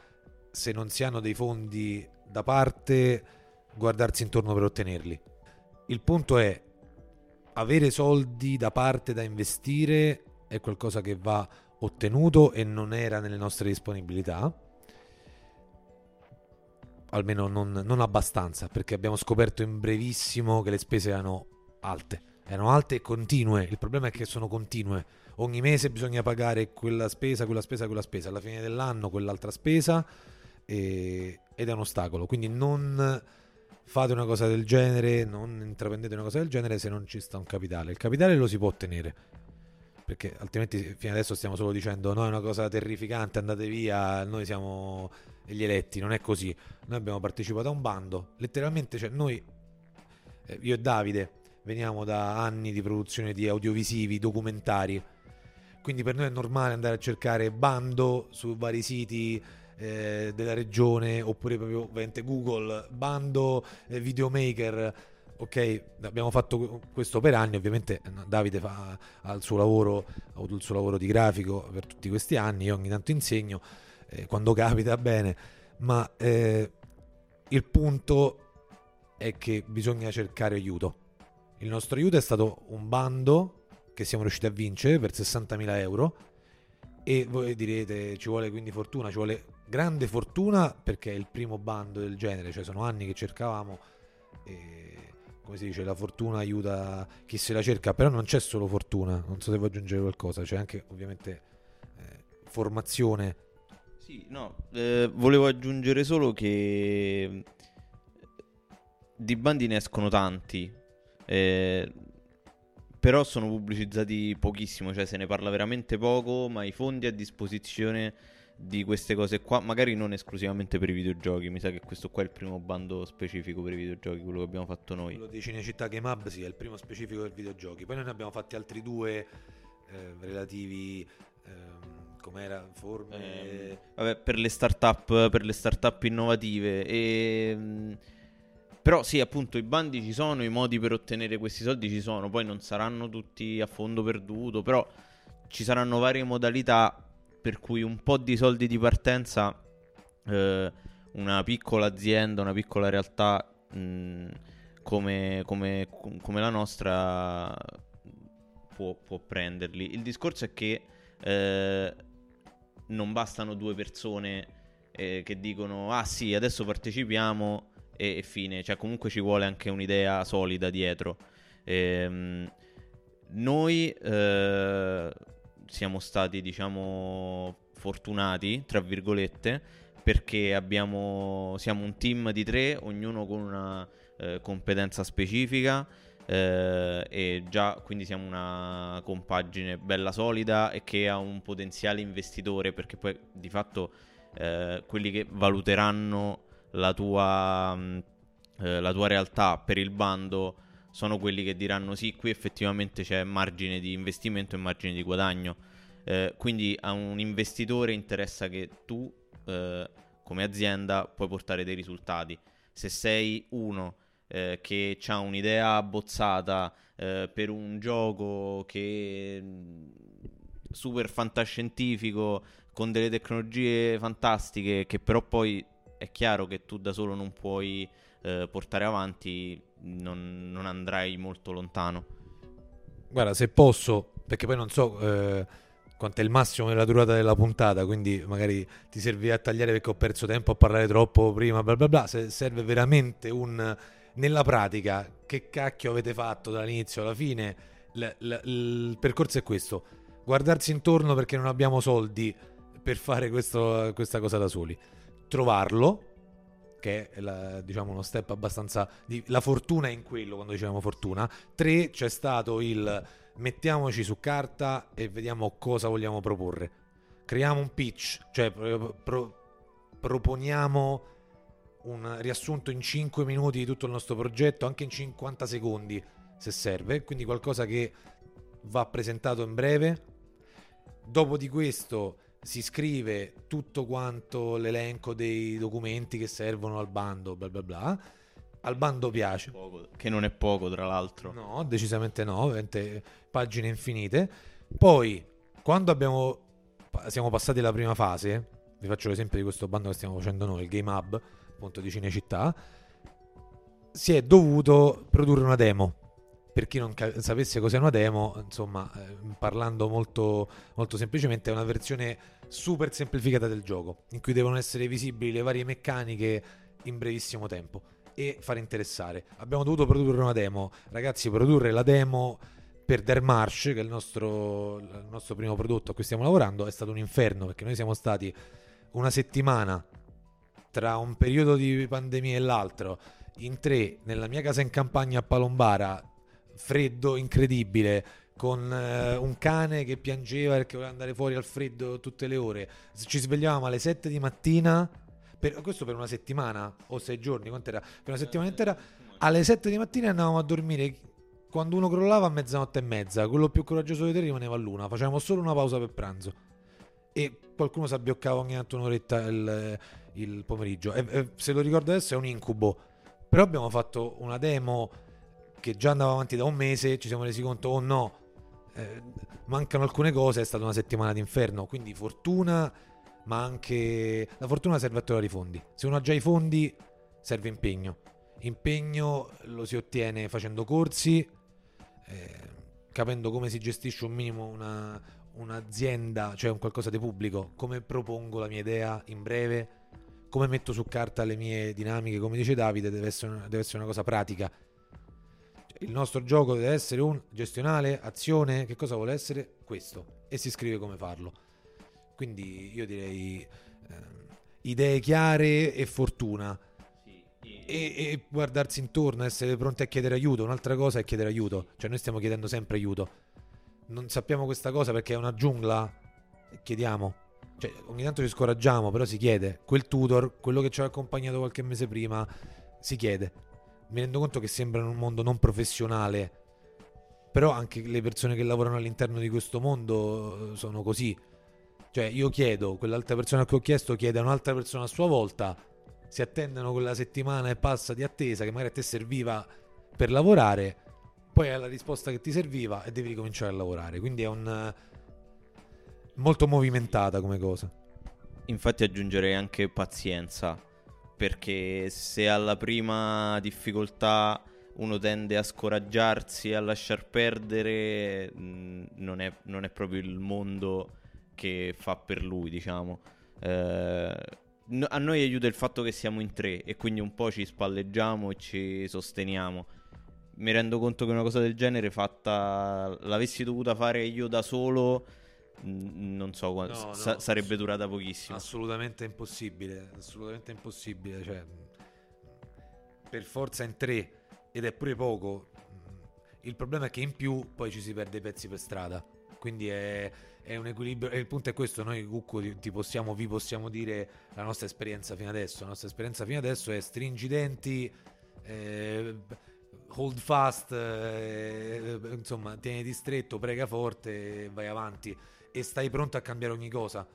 se non si hanno dei fondi da parte, guardarsi intorno per ottenerli. Il punto è avere soldi da parte da investire è qualcosa che va ottenuto e non era nelle nostre disponibilità almeno non, non, abbastanza, perché abbiamo scoperto in brevissimo che le spese erano alte. Erano alte e continue. Il problema è che sono continue. Ogni mese bisogna pagare quella spesa, quella spesa, quella spesa. Alla fine dell'anno quell'altra spesa e, ed è un ostacolo. Quindi non fate una cosa del genere, non intraprendete una cosa del genere se non ci sta un capitale. Il capitale lo si può ottenere. Perché altrimenti fino adesso stiamo solo dicendo no è una cosa terrificante, andate via, noi siamo gli eletti, non è così. Noi abbiamo partecipato a un bando, letteralmente, cioè noi, eh, io e Davide, veniamo da anni di produzione di audiovisivi, documentari, quindi per noi è normale andare a cercare bando su vari siti eh, della regione oppure proprio ovviamente Google, bando eh, videomaker. Ok, abbiamo fatto questo per anni, ovviamente eh, Davide fa, ha il suo lavoro, ha avuto il suo lavoro di grafico per tutti questi anni, io ogni tanto insegno eh, quando capita bene, ma eh, il punto è che bisogna cercare aiuto. Il nostro aiuto è stato un bando che siamo riusciti a vincere per 60.000 euro e voi direte ci vuole quindi fortuna, ci vuole grande fortuna perché è il primo bando del genere, cioè sono anni che cercavamo e come si dice la fortuna aiuta chi se la cerca, però non c'è solo fortuna, non so se vuoi aggiungere qualcosa, c'è anche ovviamente eh, formazione sì, no, eh, volevo aggiungere solo che eh, di bandi ne escono tanti, eh, però sono pubblicizzati pochissimo, cioè se ne parla veramente poco, ma i fondi a disposizione di queste cose qua, magari non esclusivamente per i videogiochi. Mi sa che questo qua è il primo bando specifico per i videogiochi, quello che abbiamo fatto noi. Quello di Cinecittà Game Hub, sì, è il primo specifico per videogiochi. Poi noi ne abbiamo fatti altri due eh, relativi. ehm, com'era? Forme. Eh, vabbè, per le startup, per le startup innovative. E, mh, però sì, appunto, i bandi ci sono, i modi per ottenere questi soldi ci sono. Poi non saranno tutti a fondo perduto, però ci saranno varie modalità per cui un po' di soldi di partenza eh, una piccola azienda, una piccola realtà mh, come, come- come la nostra può, può prenderli. Il discorso è che eh, non bastano due persone eh, che dicono ah sì, adesso partecipiamo e, e fine, cioè comunque ci vuole anche un'idea solida dietro. Ehm, noi eh, siamo stati, diciamo, fortunati, tra virgolette, perché abbiamo, siamo un team di tre, ognuno con una eh, competenza specifica. Eh, e già quindi siamo una compagine bella solida e che ha un potenziale investitore perché poi di fatto eh, quelli che valuteranno la tua, mh, eh, la tua realtà per il bando sono quelli che diranno sì, qui effettivamente c'è margine di investimento e margine di guadagno. Eh, quindi a un investitore interessa che tu, eh, come azienda, puoi portare dei risultati. Se sei uno eh, che ha un'idea abbozzata eh, per un gioco che mh, super fantascientifico con delle tecnologie fantastiche che però poi è chiaro che tu da solo non puoi eh, portare avanti, non, non andrai molto lontano. Guarda, se posso, perché poi non so eh, quanto è il massimo della durata della puntata, quindi magari ti servirà a tagliare perché ho perso tempo a parlare troppo prima, bla bla bla. Se serve veramente un nella pratica, che cacchio avete fatto dall'inizio alla fine? L- l- il percorso è questo: guardarsi intorno perché non abbiamo soldi per fare questo- questa cosa da soli, trovarlo. Che è la- diciamo uno step abbastanza. Di, la fortuna è in quello quando dicevamo fortuna. Tre, c'è stato il mettiamoci su carta e vediamo cosa vogliamo proporre. Creiamo un pitch, cioè pro- pro- proponiamo un riassunto in 5 minuti di tutto il nostro progetto, anche in 50 secondi se serve, quindi qualcosa che va presentato in breve. Dopo di questo si scrive tutto quanto l'elenco dei documenti che servono al bando, bla bla bla. Al bando piace. Poco- che non è poco, tra l'altro. No, decisamente no, ovviamente pagine infinite. Poi, quando abbiamo siamo passati la prima fase, vi faccio l'esempio di questo bando che stiamo facendo noi, il Game Hub, appunto di Cinecittà, si è dovuto produrre una demo. Per chi non ca- sapesse cos'è una demo, insomma, eh, parlando molto, molto semplicemente, è una versione super semplificata del gioco, in cui devono essere visibili le varie meccaniche in brevissimo tempo e far interessare. Abbiamo dovuto produrre una demo. Ragazzi, produrre la demo per Der Marsh, che è il nostro, il nostro primo prodotto a cui stiamo lavorando, è stato un inferno perché noi siamo stati una settimana tra un periodo di pandemia e l'altro in tre nella mia casa in campagna a Palombara, freddo incredibile. Con eh, un cane che piangeva perché voleva andare fuori al freddo tutte le ore. Ci svegliavamo alle 7 di mattina per- questo per una settimana o sei giorni, quant'era? Per una settimana intera, alle 7 di mattina andavamo a dormire. Quando uno crollava a mezzanotte e mezza, quello più coraggioso di te rimaneva a luna. Facevamo solo una pausa per pranzo. E qualcuno si abbioccava ogni tanto un'oretta il, il pomeriggio. E, e se lo ricordo adesso è un incubo. Però abbiamo fatto una demo che già andava avanti da un mese. Ci siamo resi conto, oh no, eh, mancano alcune cose. È stata una settimana d'inferno. Quindi fortuna ma anche la fortuna serve a trovare i fondi. Se uno ha già i fondi, serve impegno. Impegno lo si ottiene facendo corsi, eh, capendo come si gestisce un minimo una, un'azienda, cioè un qualcosa di pubblico, come propongo la mia idea in breve, come metto su carta le mie dinamiche, come dice Davide, deve essere deve essere una cosa pratica. Cioè, Il nostro gioco deve essere un gestionale, azione, che cosa vuole essere? Questo. E si scrive come farlo. Quindi io direi ehm, idee chiare e fortuna. E, e guardarsi intorno, essere pronti a chiedere aiuto. Un'altra cosa è chiedere aiuto. Cioè noi stiamo chiedendo sempre aiuto. Non sappiamo questa cosa perché è una giungla. Chiediamo. Cioè, ogni tanto ci scoraggiamo, però si chiede. Quel tutor, quello che ci ha accompagnato qualche mese prima, si chiede. Mi rendo conto che sembra un mondo non professionale, però anche le persone che lavorano all'interno di questo mondo eh, sono così. Cioè, io chiedo, quell'altra persona che ho chiesto chiede a un'altra persona a sua volta, si attendono quella settimana e passa di attesa che magari a te serviva per lavorare, poi hai la risposta che ti serviva e devi ricominciare a lavorare. Quindi è un molto movimentata come cosa. Infatti aggiungerei anche pazienza, perché se alla prima difficoltà uno tende a scoraggiarsi, a lasciar perdere, mh, non, è, non, è, proprio il mondo che fa per lui, diciamo. Eh, a noi aiuta il fatto che siamo in tre e quindi un po' ci spalleggiamo e ci sosteniamo. Mi rendo conto che una cosa del genere fatta l'avessi dovuta fare io da solo non so quando no, sa- no, sarebbe durata pochissimo. Assolutamente impossibile, assolutamente impossibile, cioè, per forza in tre ed è pure poco. Il problema è che in più poi ci si perde i pezzi per strada. Quindi è, è un equilibrio. E il punto è questo: noi, Cucco, ti, possiamo, vi possiamo dire la nostra esperienza fino adesso. La nostra esperienza fino adesso è stringi i denti, eh, hold fast, eh, insomma, tieni stretto, prega forte e vai avanti e stai pronto a cambiare ogni cosa,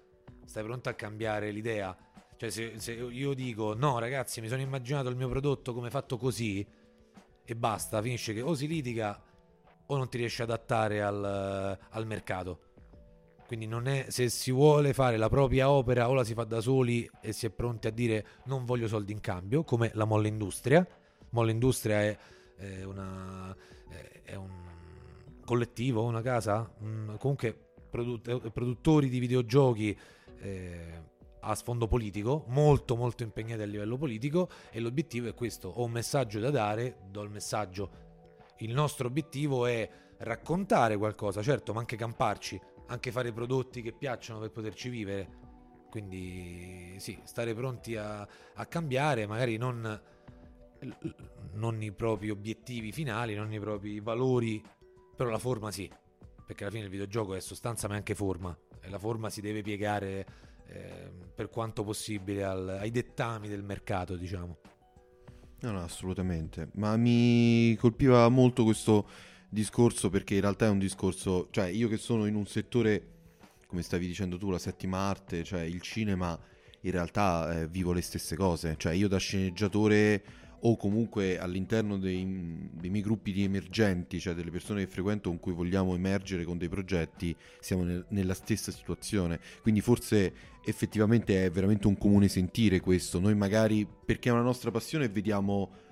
stai pronto a cambiare l'idea. Cioè, se, se, io dico no, ragazzi, mi sono immaginato il mio prodotto come fatto così e basta, finisce che o si litiga o non ti riesci ad adattare al, al mercato. Quindi non è, se si vuole fare la propria opera o la si fa da soli e si è pronti a dire non voglio soldi in cambio, come la Molle Industria. Molle Industria è, è, una, è un collettivo, una casa, un, comunque produtt- produttori di videogiochi eh, a sfondo politico, molto molto impegnati a livello politico e l'obiettivo è questo, ho un messaggio da dare, do il messaggio. Il nostro obiettivo è raccontare qualcosa, certo, ma anche camparci, anche fare prodotti che piacciono per poterci vivere. Quindi sì, stare pronti a, a cambiare, magari non, non i propri obiettivi finali, non i propri valori, però la forma sì perché alla fine il videogioco è sostanza ma è anche forma e la forma si deve piegare eh, per quanto possibile al, ai dettami del mercato, diciamo. No, no, assolutamente. Ma mi colpiva molto questo discorso perché in realtà è un discorso, cioè io che sono in un settore, come stavi dicendo tu, la settima arte, cioè il cinema, in realtà eh, vivo le stesse cose. Cioè io da sceneggiatore o comunque all'interno dei, dei, miei gruppi di emergenti, cioè delle persone che frequento con cui vogliamo emergere con dei progetti, siamo nel, nella stessa situazione. Quindi forse effettivamente è veramente un comune sentire questo. Noi magari, perché è una nostra passione, vediamo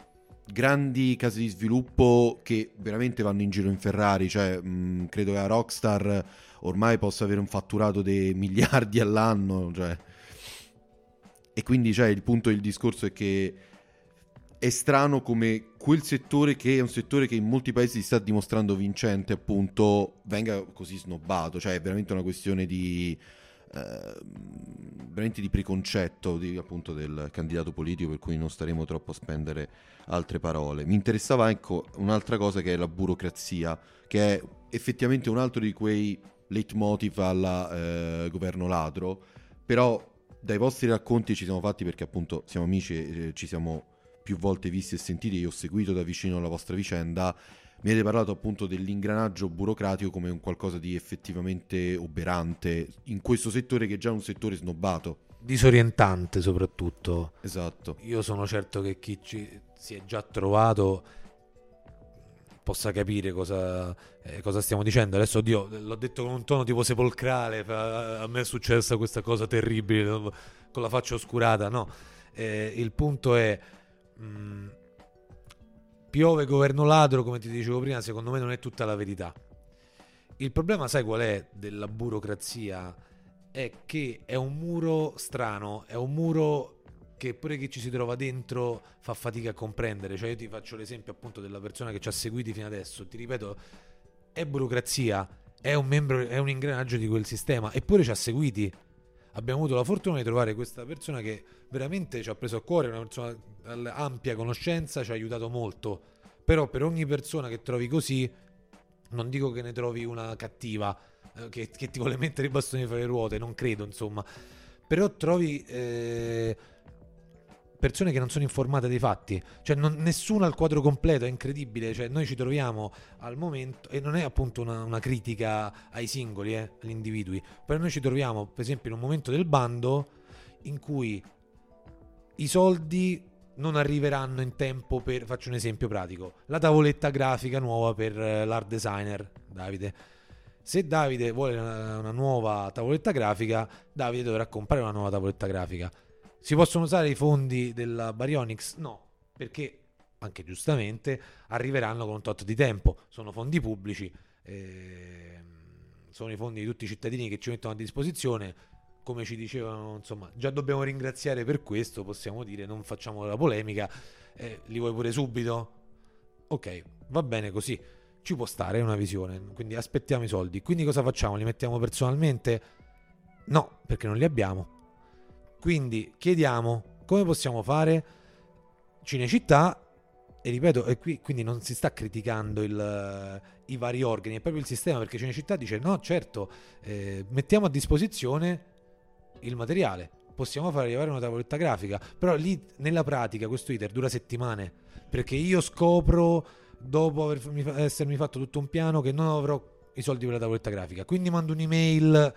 grandi case di sviluppo che veramente vanno in giro in Ferrari, cioè mh, credo che la Rockstar ormai possa avere un fatturato di miliardi all'anno, cioè. E quindi cioè, il punto del discorso è che è strano come quel settore che è un settore che in molti paesi si sta dimostrando vincente appunto venga così snobbato. Cioè è veramente una questione di eh, veramente di preconcetto di, appunto del candidato politico per cui non staremo troppo a spendere altre parole. Mi interessava ecco un'altra cosa che è la burocrazia che è effettivamente un altro di quei leitmotiv al eh, governo ladro però dai vostri racconti ci siamo fatti perché appunto siamo amici e eh, ci siamo più volte visti e sentiti, io ho seguito da vicino la vostra vicenda, mi avete parlato appunto dell'ingranaggio burocratico come un qualcosa di effettivamente oberante in questo settore che è già un settore snobbato. Disorientante soprattutto. Esatto. Io sono certo che chi ci si è già trovato possa capire cosa, eh, cosa, stiamo dicendo. Adesso, oddio, l'ho detto con un tono tipo sepolcrale, a me è successa questa cosa terribile, con la faccia oscurata, no. Eh, il punto è Mm, piove governo ladro, come ti dicevo prima, secondo me non è tutta la verità. Il problema, sai qual è della burocrazia? È che è un muro strano, è un muro che pure chi ci si trova dentro fa fatica a comprendere. Cioè, io ti faccio l'esempio appunto della persona che ci ha seguiti fino adesso. Ti ripeto, è burocrazia, è un membro, è un ingranaggio di quel sistema, eppure ci ha seguiti abbiamo avuto la fortuna di trovare questa persona che veramente ci ha preso a cuore, una persona ampia conoscenza, ci ha aiutato molto. Però per ogni persona che trovi così, non dico che ne trovi una cattiva, eh, che, che ti vuole mettere i bastoni fra le ruote, non credo, insomma. Però trovi eh, persone che non sono informate dei fatti, cioè non, nessuno ha il quadro completo, è incredibile, cioè noi ci troviamo al momento, e non è appunto una, una critica ai singoli, eh, agli individui, però noi ci troviamo per esempio in un momento del bando in cui i soldi non arriveranno in tempo per, faccio un esempio pratico, la tavoletta grafica nuova per eh, l'art designer, Davide. Se Davide vuole una, una nuova tavoletta grafica, Davide dovrà comprare una nuova tavoletta grafica. Si possono usare i fondi della Baryonyx? No, perché anche giustamente arriveranno con un tot di tempo. Sono fondi pubblici, eh, sono i fondi di tutti i cittadini che ci mettono a disposizione come ci dicevano, insomma, già dobbiamo ringraziare per questo, possiamo dire, non facciamo la polemica, eh, li vuoi pure subito? Ok, va bene così, ci può stare, una visione, quindi aspettiamo i soldi. Quindi cosa facciamo? Li mettiamo personalmente? No, perché non li abbiamo. Quindi chiediamo come possiamo fare Cinecittà? E ripeto, e qui, quindi non si sta criticando il, i vari organi, è proprio il sistema perché Cinecittà dice no, certo, eh, mettiamo a disposizione il materiale, possiamo far arrivare una tavoletta grafica, però lì nella pratica questo iter dura settimane, perché io scopro dopo avermi, essermi fatto tutto un piano che non avrò i soldi per la tavoletta grafica, quindi mando un'email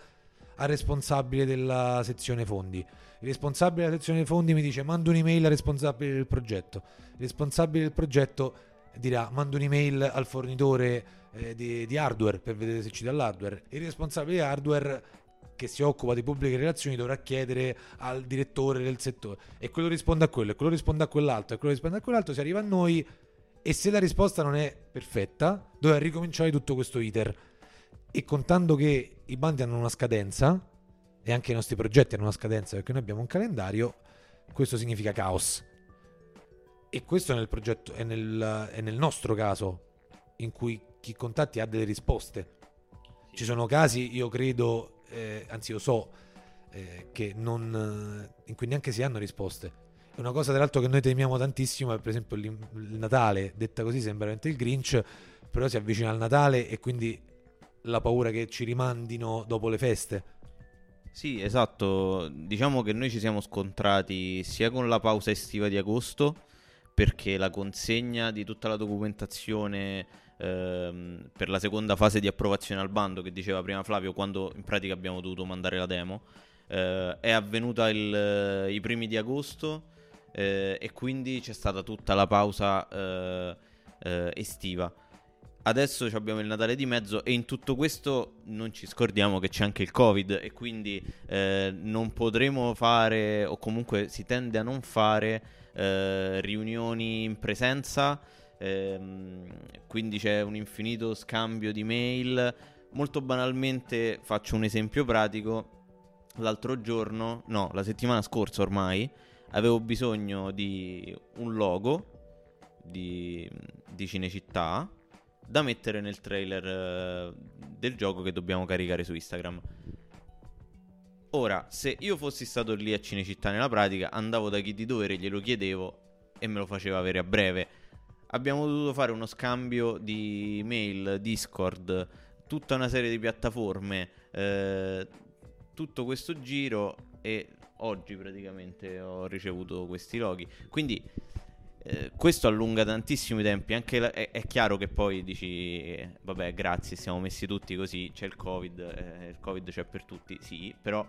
al responsabile della sezione fondi. Il responsabile della sezione fondi mi dice mando un'email al responsabile del progetto. Il responsabile del progetto dirà mando un'email al fornitore eh, di, di, hardware per vedere se ci dà l'hardware. Il responsabile hardware che si occupa di pubbliche relazioni dovrà chiedere al direttore del settore e quello risponde a quello e quello risponde a quell'altro e quello risponde a quell'altro, si arriva a noi e se la risposta non è perfetta dovrà ricominciare tutto questo iter e contando che i bandi hanno una scadenza e anche i nostri progetti hanno una scadenza perché noi abbiamo un calendario, questo significa caos. E questo è nel progetto, è nel, è nel nostro caso in cui chi contatti ha delle risposte. Ci sono casi, io credo, eh, anzi io so eh, che non, in cui neanche si hanno risposte. Una cosa tra l'altro che noi temiamo tantissimo è per esempio il Natale, detta così sembra veramente il Grinch, però si avvicina al Natale e quindi la paura che ci rimandino dopo le feste. Sì, esatto. Diciamo che noi ci siamo scontrati sia con la pausa estiva di agosto, perché la consegna di tutta la documentazione ehm, per la seconda fase di approvazione al bando che diceva prima Flavio quando in pratica abbiamo dovuto mandare la demo eh, è avvenuta il, eh, i primi di agosto eh, e quindi c'è stata tutta la pausa eh, eh, estiva adesso abbiamo il Natale di mezzo e in tutto questo non ci scordiamo che c'è anche il Covid e quindi eh, non potremo fare o comunque si tende a non fare eh, riunioni in presenza ehm, quindi c'è un infinito scambio di mail. Molto banalmente faccio un esempio pratico. L'altro giorno, no, la settimana scorsa ormai, avevo bisogno di un logo di, di Cinecittà da mettere nel trailer eh, del gioco che dobbiamo caricare su Instagram. Ora, se io fossi stato lì a Cinecittà nella pratica, andavo da chi di dovere, glielo chiedevo e me lo faceva avere a breve abbiamo dovuto fare uno scambio di mail, Discord, tutta una serie di piattaforme, eh, tutto questo giro e oggi praticamente ho ricevuto questi loghi. Quindi eh, questo allunga tantissimo i tempi. Anche la, è, è, chiaro che poi dici, vabbè, grazie, siamo messi tutti così. C'è il Covid, eh, il Covid c'è per tutti, sì, però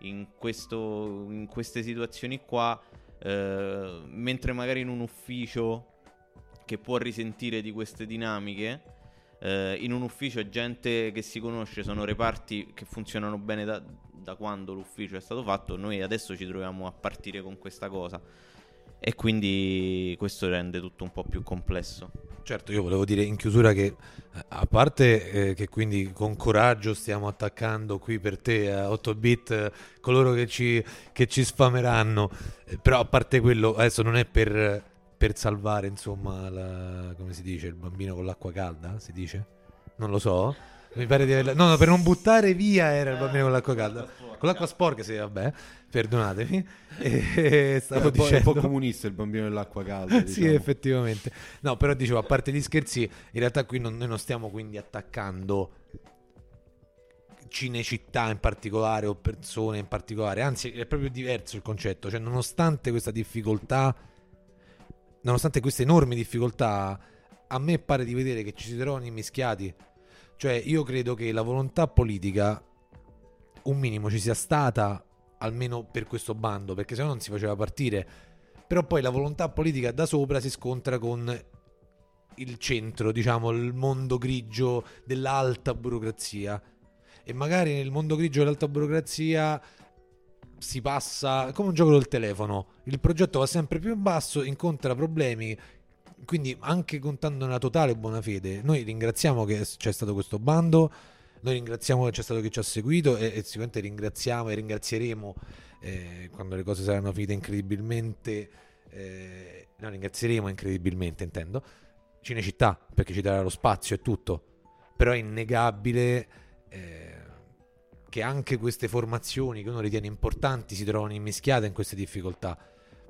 in, questo, in queste situazioni qua, eh, mentre magari in un ufficio che può risentire di queste dinamiche. Eh, in un ufficio è gente che si conosce, sono reparti che funzionano bene da, da quando l'ufficio è stato fatto. Noi adesso ci troviamo a partire con questa cosa. E quindi questo rende tutto un po' più complesso. Certo, io volevo dire in chiusura che eh, a parte eh, che quindi con coraggio stiamo attaccando qui per te a 8 bit eh, coloro che ci, che ci sfameranno, eh, però a parte quello adesso non è per per salvare, insomma, la, come si dice, il bambino con l'acqua calda, si dice? Non lo so. Mi pare di averla... No, no, per non buttare via era il bambino con l'acqua calda. Con l'acqua sporca, sì, vabbè, perdonatemi. E stavo è dicendo... un po' comunista il bambino dell'acqua calda. sì, diciamo. effettivamente. No, però dicevo, a parte gli scherzi, in realtà qui non, noi non stiamo quindi attaccando cinecittà in particolare o persone in particolare, anzi è proprio diverso il concetto, cioè nonostante questa difficoltà, nonostante queste enormi difficoltà, a me pare di vedere che ci si trovano immischiati, cioè io credo che la volontà politica un minimo ci sia stata almeno per questo bando, perché se no non si faceva partire, però poi la volontà politica da sopra si scontra con il centro, diciamo, il mondo grigio dell'alta burocrazia. E magari nel mondo grigio dell'alta burocrazia si passa come un gioco del telefono. Il progetto va sempre più in basso, incontra problemi. Quindi, anche contando nella totale buona fede, noi ringraziamo che c'è stato questo bando. Noi ringraziamo che c'è stato chi ci ha seguito e, e sicuramente ringraziamo e ringrazieremo eh, quando le cose saranno finite incredibilmente. Eh, no, ringrazieremo incredibilmente, intendo Cinecittà, perché ci darà lo spazio e tutto, però è innegabile eh, che anche queste formazioni che uno ritiene importanti si trovano immischiate in queste difficoltà.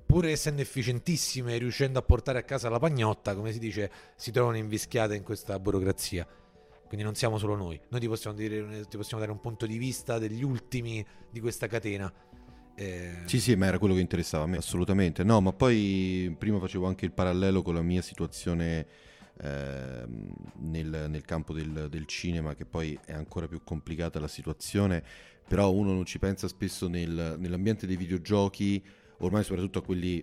Pur essendo efficientissime e riuscendo a portare a casa la pagnotta, come si dice, si trovano invischiate in questa burocrazia. Quindi non siamo solo noi. Noi ti possiamo, dire, ti possiamo dare un punto di vista degli ultimi di questa catena. Eh... Sì, sì, ma era quello che interessava a me, assolutamente. No, ma poi prima facevo anche il parallelo con la mia situazione eh, nel, nel, campo del, del, cinema, che poi è ancora più complicata la situazione, però uno non ci pensa spesso nel, nell'ambiente dei videogiochi, ormai soprattutto a quelli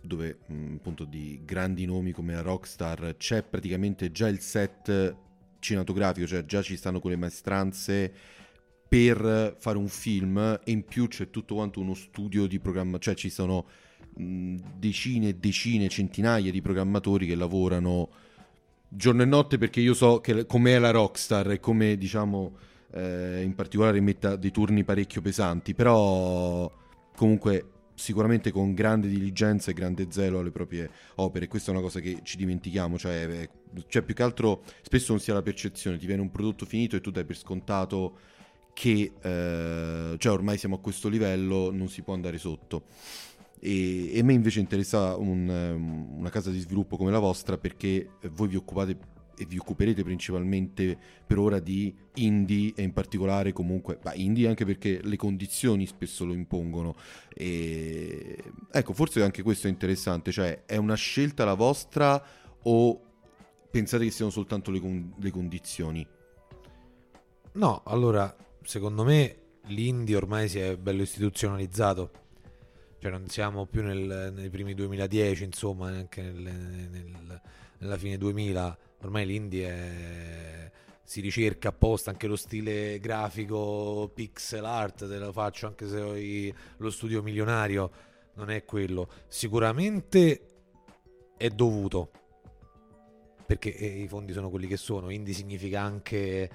dove mh, appunto di grandi nomi come la Rockstar c'è praticamente già il set cinematografico, cioè già ci stanno quelle maestranze per fare un film e in più c'è tutto quanto uno studio di programma, cioè ci sono mh, decine e decine, centinaia di programmatori che lavorano giorno e notte perché io so che com'è la Rockstar e come diciamo eh, in particolare metta dei turni parecchio pesanti, però comunque sicuramente con grande diligenza e grande zelo alle proprie opere. Questa è una cosa che ci dimentichiamo, cioè, cioè più che altro spesso non si ha la percezione, ti viene un prodotto finito e tu dai per scontato che eh, cioè ormai siamo a questo livello, non si può andare sotto. E, e a me invece interessa un, una casa di sviluppo come la vostra perché voi vi occupate e vi occuperete principalmente per ora di indie e in particolare comunque beh, indie anche perché le condizioni spesso lo impongono e ecco forse anche questo è interessante cioè è una scelta la vostra o pensate che siano soltanto le, con- le condizioni no allora secondo me l'indie ormai si è bello istituzionalizzato. Cioè non siamo più nel, nei primi 2010, insomma, neanche nel, nel, nella fine 2000. Ormai l'indie è, si ricerca apposta anche lo stile grafico pixel art, te lo faccio anche se ho i, lo studio milionario, non è quello. Sicuramente è dovuto, perché eh, i fondi sono quelli che sono, indie significa anche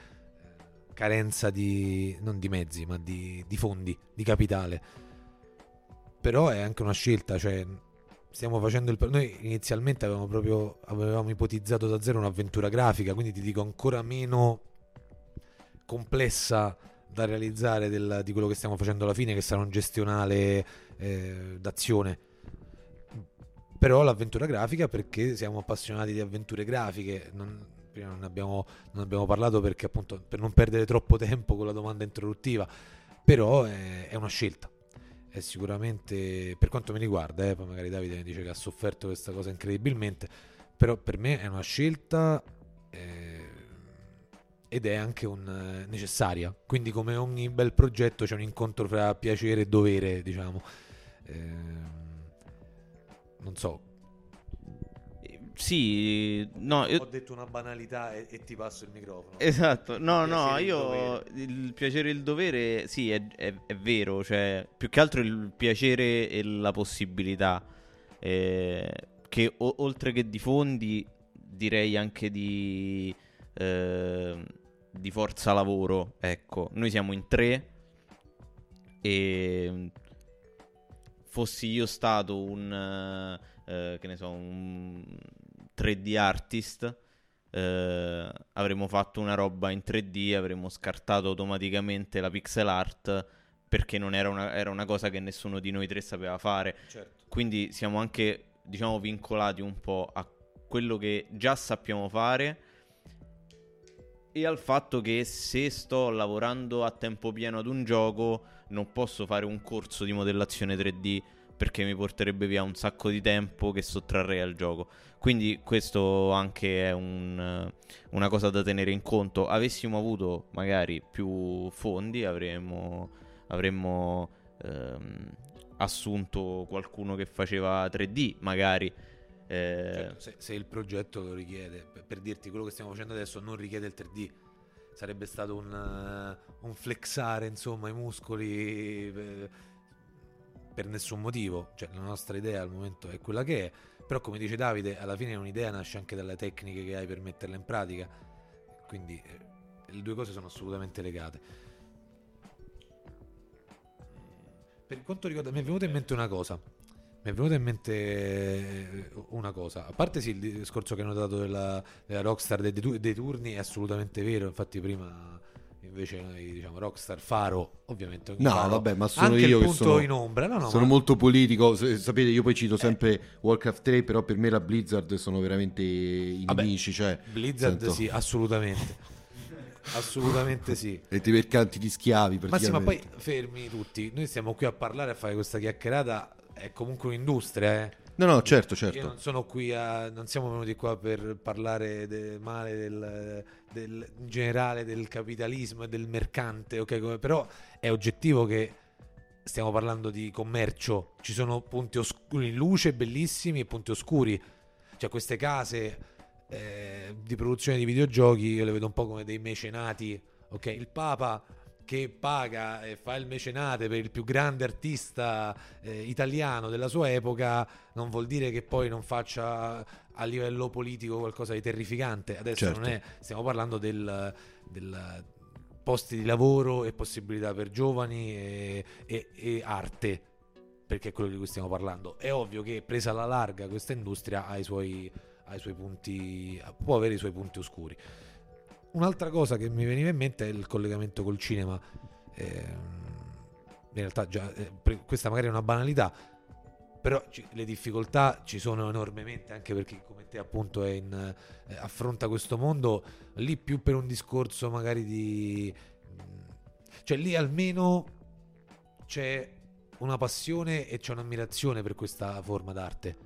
carenza di, non di mezzi, ma di, di fondi, di capitale. Però è anche una scelta, cioè stiamo facendo il... Noi inizialmente avevamo proprio avevamo ipotizzato da zero un'avventura grafica, quindi ti dico ancora meno complessa da realizzare del, di quello che stiamo facendo alla fine, che sarà un gestionale eh, d'azione. Però l'avventura grafica perché siamo appassionati di avventure grafiche, non, prima non abbiamo, non abbiamo parlato perché appunto per non perdere troppo tempo con la domanda introduttiva, però è, è una scelta. È sicuramente, per quanto mi riguarda, eh, poi magari Davide mi dice che ha sofferto questa cosa incredibilmente, però per me è una scelta eh, ed è anche un, eh, necessaria. Quindi come ogni bel progetto c'è un incontro fra piacere e dovere, diciamo. Eh, non so, sì, no, io... ho detto una banalità e, e, ti passo il microfono. Esatto, no, no, io il, il piacere e il dovere, sì, è, è, è, vero, cioè più che altro il piacere e la possibilità, eh, che o, oltre che di fondi, direi anche di, eh, di forza lavoro, ecco, noi siamo in tre e fossi io stato un... Uh, che ne so, un 3D artist, eh, avremmo fatto una roba in 3D, avremmo scartato automaticamente la pixel art perché non era una, era una cosa che nessuno di noi tre sapeva fare. Certo. Quindi siamo anche, diciamo, vincolati un po' a quello che già sappiamo fare e al fatto che se sto lavorando a tempo pieno ad un gioco non posso fare un corso di modellazione 3D perché mi porterebbe via un sacco di tempo che sottrarrei al gioco. Quindi questo anche è un, una cosa da tenere in conto. Avessimo avuto magari più fondi, avremmo, avremmo ehm, assunto qualcuno che faceva 3D, magari. Eh... Certo, se, se, il progetto lo richiede, per, dirti quello che stiamo facendo adesso non richiede il 3D, sarebbe stato un, uh, un flexare insomma i muscoli per, eh, per nessun motivo. Cioè, la nostra idea al momento è quella che è, però come dice Davide, alla fine un'idea nasce anche dalle tecniche che hai per metterla in pratica, quindi eh, le due cose sono assolutamente legate. Per quanto riguarda, mi è venuta in mente una cosa. Mi è venuta in mente eh, una cosa, a parte sì, il discorso che hanno dato della, della Rockstar dei, dei, turni è assolutamente vero, infatti prima invece noi diciamo Rockstar Faro ovviamente no faro, vabbè ma sono io che sono, in ombra no, no, sono ma... molto politico sapete io poi cito sempre eh. Warcraft 3 però per me la Blizzard sono veramente i nemici cioè, Blizzard sento... sì assolutamente. Assolutamente sì. E ti mercanti di schiavi ma sì ma poi fermi tutti. Noi stiamo qui a parlare a fare questa chiacchierata è comunque un'industria, eh. No, no, certo, certo. Io non sono qui a. Non siamo venuti qua per parlare de, male del, del, in generale del capitalismo e del mercante, ok? Come, però è oggettivo che stiamo parlando di commercio. Ci sono punti oscuri in luce bellissimi e punti oscuri. Cioè, queste case eh, di produzione di videogiochi io le vedo un po' come dei mecenati, ok? Il Papa che paga e fa il mecenate per il più grande artista eh, italiano della sua epoca, non vuol dire che poi non faccia a livello politico qualcosa di terrificante. Adesso certo. non è, stiamo parlando del, del, posti di lavoro e possibilità per giovani e, e, e arte, perché è quello di cui stiamo parlando. È ovvio che presa alla larga questa industria ha i suoi, ha i suoi punti, può avere i suoi punti oscuri. Un'altra cosa che mi veniva in mente è il collegamento col cinema. Eh, in realtà già, eh, questa magari è una banalità, però ci, le difficoltà ci sono enormemente anche perché come te appunto in, eh, affronta questo mondo lì più per un discorso magari di... cioè lì almeno c'è una passione e c'è un'ammirazione per questa forma d'arte.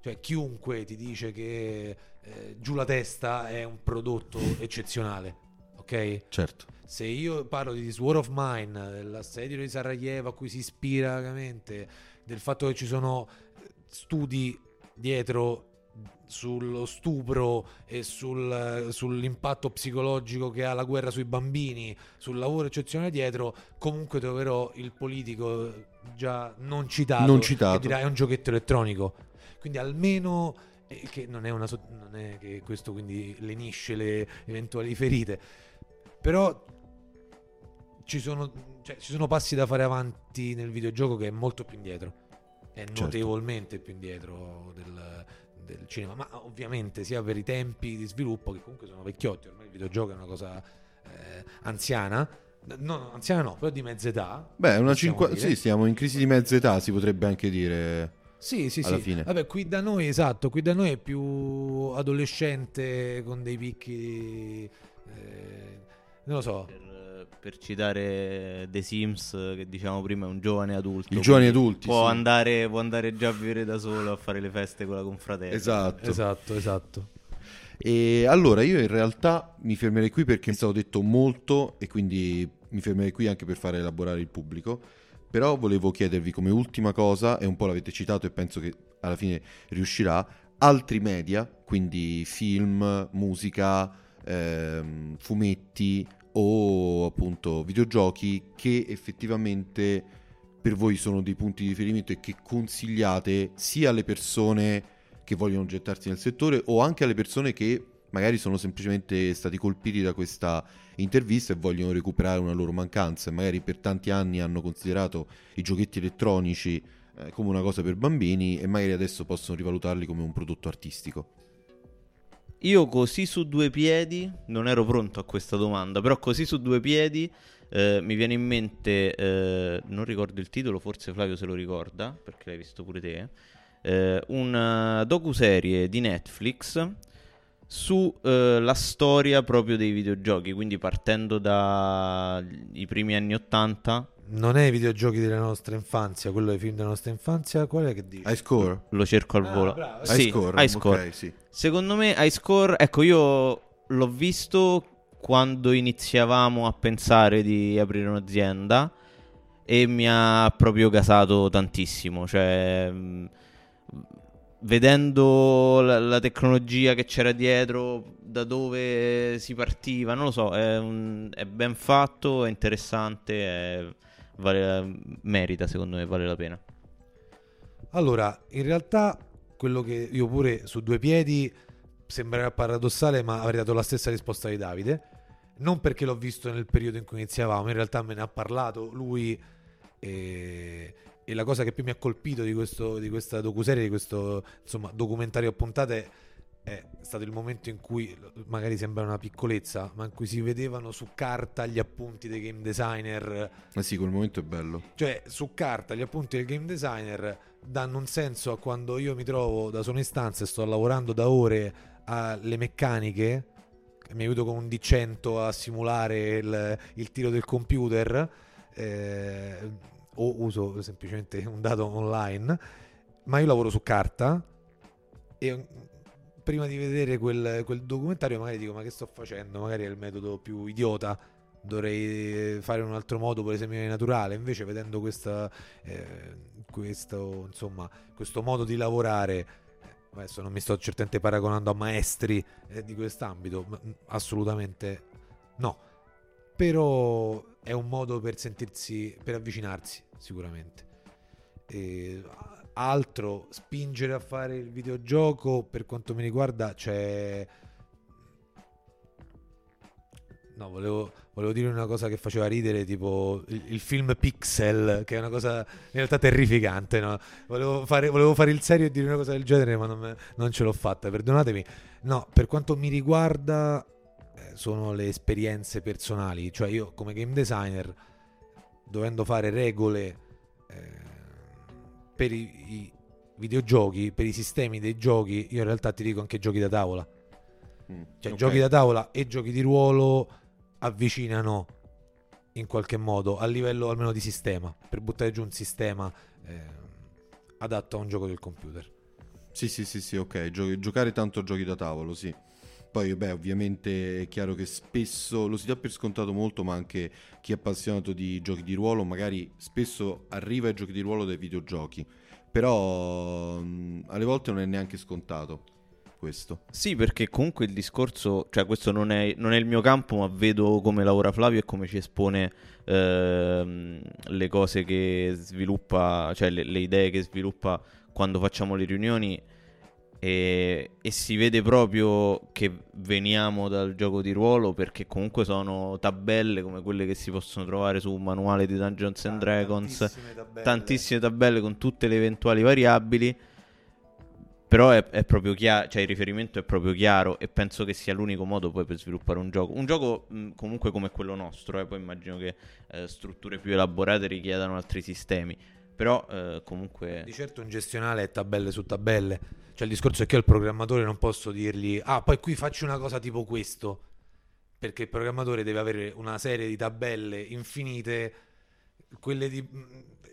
Cioè chiunque ti dice che eh, giù la testa è un prodotto eccezionale, ok? Certo. Se io parlo di This War of Mine, dell'assedio di Sarajevo a cui si ispira vagamente, del fatto che ci sono studi dietro sullo stupro e sul, sull'impatto psicologico che ha la guerra sui bambini, sul lavoro eccezionale dietro, comunque troverò il politico già non citato, non citato. che dirà è un giochetto elettronico. Quindi almeno che non è, una, non è che questo quindi lenisce le eventuali ferite, però ci sono, cioè, ci sono passi da fare avanti nel videogioco che è molto più indietro, è certo. notevolmente più indietro del, del, cinema, ma ovviamente sia per i tempi di sviluppo che comunque sono vecchiotti, ormai il videogioco è una cosa eh, anziana. No, anziana no, però di mezza età. Beh, una cinqu- sì, siamo in crisi di mezza età, si potrebbe anche dire. Sì, sì, alla sì. Fine. Vabbè, qui da noi, esatto, qui da noi è più adolescente con dei picchi... Eh, non lo so. Per, per, citare The Sims, che diciamo prima è un giovane adulto. I giovani adulti. Può, sì. andare, può andare già a vivere da solo, a fare le feste con la confraternita. Esatto. Esatto, esatto. E allora io in realtà mi fermerei qui perché è stato detto molto e quindi mi fermerei qui anche per far elaborare il pubblico. Però volevo chiedervi come ultima cosa, e un po' l'avete citato e penso che alla fine riuscirà, altri media, quindi film, musica, ehm, fumetti o appunto videogiochi che effettivamente per voi sono dei punti di riferimento e che consigliate sia alle persone che vogliono gettarsi nel settore o anche alle persone che magari sono semplicemente stati colpiti da questa intervista e vogliono recuperare una loro mancanza e magari per tanti anni hanno considerato i giochetti elettronici eh, come una cosa per bambini e magari adesso possono rivalutarli come un prodotto artistico. Io così su due piedi, non ero pronto a questa domanda, però così su due piedi eh, mi viene in mente, eh, non ricordo il titolo, forse Flavio se lo ricorda, perché l'hai visto pure te, eh, una docuserie di Netflix sulla storia proprio dei videogiochi, quindi partendo dai primi anni 80 Non è i videogiochi della nostra infanzia, quello dei film della nostra infanzia, qual è che dici? High score? lo cerco al Ah, volo. bravo, Sì, High score? High Score. ok, sì. Secondo me High Score, ecco io l'ho visto quando iniziavamo a pensare di aprire un'azienda e mi ha proprio gasato tantissimo, cioè mh, vedendo la, la tecnologia che c'era dietro, da dove si partiva, non lo so, è, un- è ben fatto, è interessante, è- vale- merita secondo me, vale la pena. Allora, in realtà quello che io pure su due piedi sembrerà paradossale, ma avrei dato la stessa risposta di Davide. Non perché l'ho visto nel periodo in cui iniziavamo, in realtà me ne ha parlato lui e, e la cosa che più mi ha colpito di, questo, di questa docuserie, di questo insomma, documentario a puntate è stato il momento in cui, magari sembra una piccolezza, ma in cui si vedevano su carta gli appunti dei game designer Eh sì, quel momento è bello. cioè, su carta gli appunti del game designer danno un senso a quando io mi trovo da solo in stanza e sto lavorando da ore alle meccaniche. Mi aiuto con un D100 a simulare il, il tiro del computer. eh, o uso semplicemente un dato online. Ma io lavoro su carta e mm, prima di vedere quel, quel documentario magari dico ma che sto facendo? Magari è il metodo più idiota dovrei fare in un altro modo per esempio naturale invece vedendo questa, eh, questo, insomma, questo modo di lavorare eh, adesso non mi sto certamente paragonando a maestri eh, di quest'ambito mm, assolutamente no però è un modo per sentirsi per avvicinarsi sicuramente e, altro spingere a fare il videogioco per quanto mi riguarda c'è No, volevo, volevo dire una cosa che faceva ridere, tipo il, il film Pixel, che è una cosa in realtà terrificante. No? Volevo, fare, volevo fare il serio e dire una cosa del genere, ma non, me- non ce l'ho fatta, perdonatemi. No, per quanto mi riguarda, sono le esperienze personali. Cioè, io come game designer, dovendo fare regole eh, per i, i videogiochi, per i sistemi dei giochi, io in realtà ti dico anche giochi da tavola. Mm, Cioè, ok. giochi da tavola e giochi di ruolo avvicinano in qualche modo a livello almeno di sistema per buttare giù un sistema eh, adatto a un gioco del computer. Sì, sì, sì, sì, ok. Gio- giocare tanto giochi da tavolo, sì. Poi, beh, ovviamente è chiaro che spesso lo si dà per scontato molto, ma anche chi è appassionato di giochi di ruolo magari spesso arriva ai giochi di ruolo dai videogiochi. Però mh, alle volte non è neanche scontato questo. Sì, perché comunque il discorso, cioè questo non è, non è il mio campo, ma vedo come lavora Flavio e come ci espone ehm, le cose che sviluppa, cioè le, le idee che sviluppa quando facciamo le riunioni e, e si vede proprio che veniamo dal gioco di ruolo perché comunque sono tabelle come quelle che si possono trovare su un manuale di Dungeons and Dragons Tantissime tabelle. tantissime tabelle con tutte le eventuali variabili. Però è, è proprio chiaro, cioè il riferimento è proprio chiaro e penso che sia l'unico modo poi per sviluppare un gioco. Un gioco mh, comunque come quello nostro, eh, poi immagino che eh, strutture più elaborate richiedano altri sistemi. Però eh, comunque... Di certo un gestionale è tabelle su tabelle. Cioè il discorso è che io al programmatore non posso dirgli "Ah, poi qui faccio una cosa tipo questo". Perché il programmatore deve avere una serie di tabelle infinite quelle di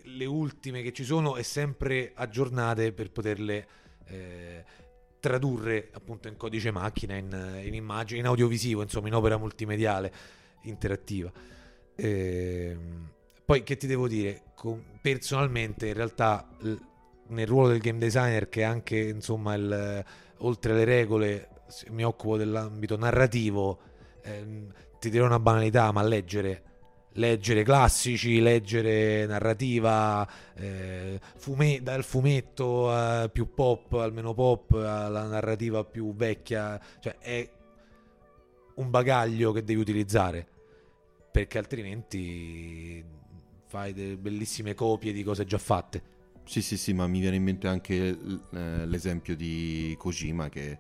le ultime che ci sono e sempre aggiornate per poterle eh, tradurre appunto in codice macchina, in, in immagine, in audiovisivo, insomma, in opera multimediale interattiva. Ehm, poi che ti devo dire? Personalmente, in realtà, nel ruolo del game designer, che anche insomma, il, oltre alle regole, mi occupo dell'ambito narrativo. ehm, ti dirò una banalità, ma leggere leggere classici, leggere narrativa, eh, fume- dal fumetto a più pop, almeno pop, alla narrativa più vecchia, cioè è un bagaglio che devi utilizzare, perché altrimenti fai delle bellissime copie di cose già fatte. Sì, sì, sì, ma mi viene in mente anche eh, l'esempio di Kojima che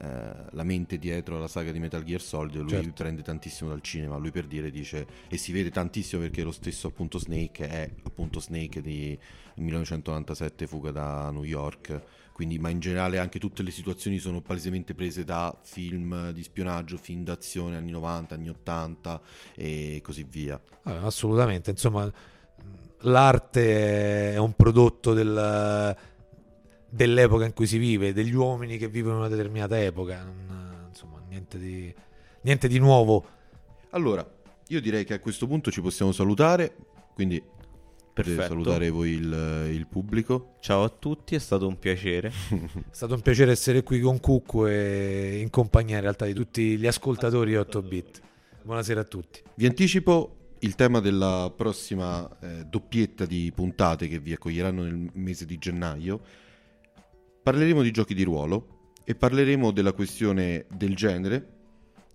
eh, la mente dietro alla saga di Metal Gear Solid, lui Certo. prende tantissimo dal cinema, lui per dire dice, e si vede tantissimo perché lo stesso appunto Snake è appunto Snake di 1997 Fuga da New York, quindi ma in generale anche tutte le situazioni sono palesemente prese da film di spionaggio, film d'azione anni 90, anni 80 e così via. Eh, assolutamente, insomma, l'arte è un prodotto del- dell'epoca in cui si vive, degli uomini che vivono in una determinata epoca, non- insomma, niente di, niente di nuovo. Allora, io direi che a questo punto ci possiamo salutare, quindi potete Perfetto. salutare voi il, il pubblico. Ciao a tutti, è stato un piacere. È stato un piacere essere qui con Cucco e in compagnia in realtà di tutti gli ascoltatori 8 bit. Buonasera a tutti. Vi anticipo il tema della prossima eh, doppietta di puntate che vi accoglieranno nel mese di gennaio. Parleremo di giochi di ruolo e parleremo della questione del genere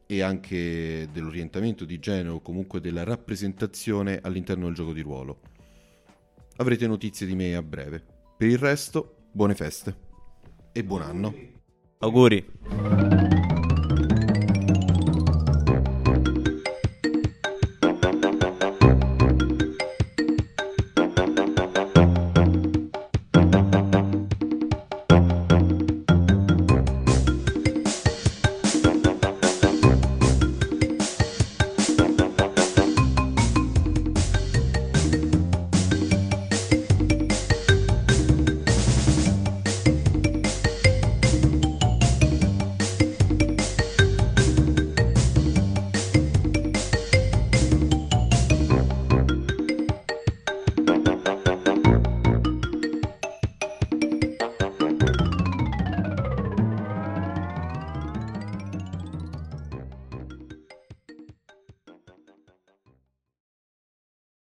e anche dell'orientamento di genere o comunque della rappresentazione all'interno del gioco di ruolo. Avrete notizie di me a breve. Per il resto, buone feste e buon anno. Auguri.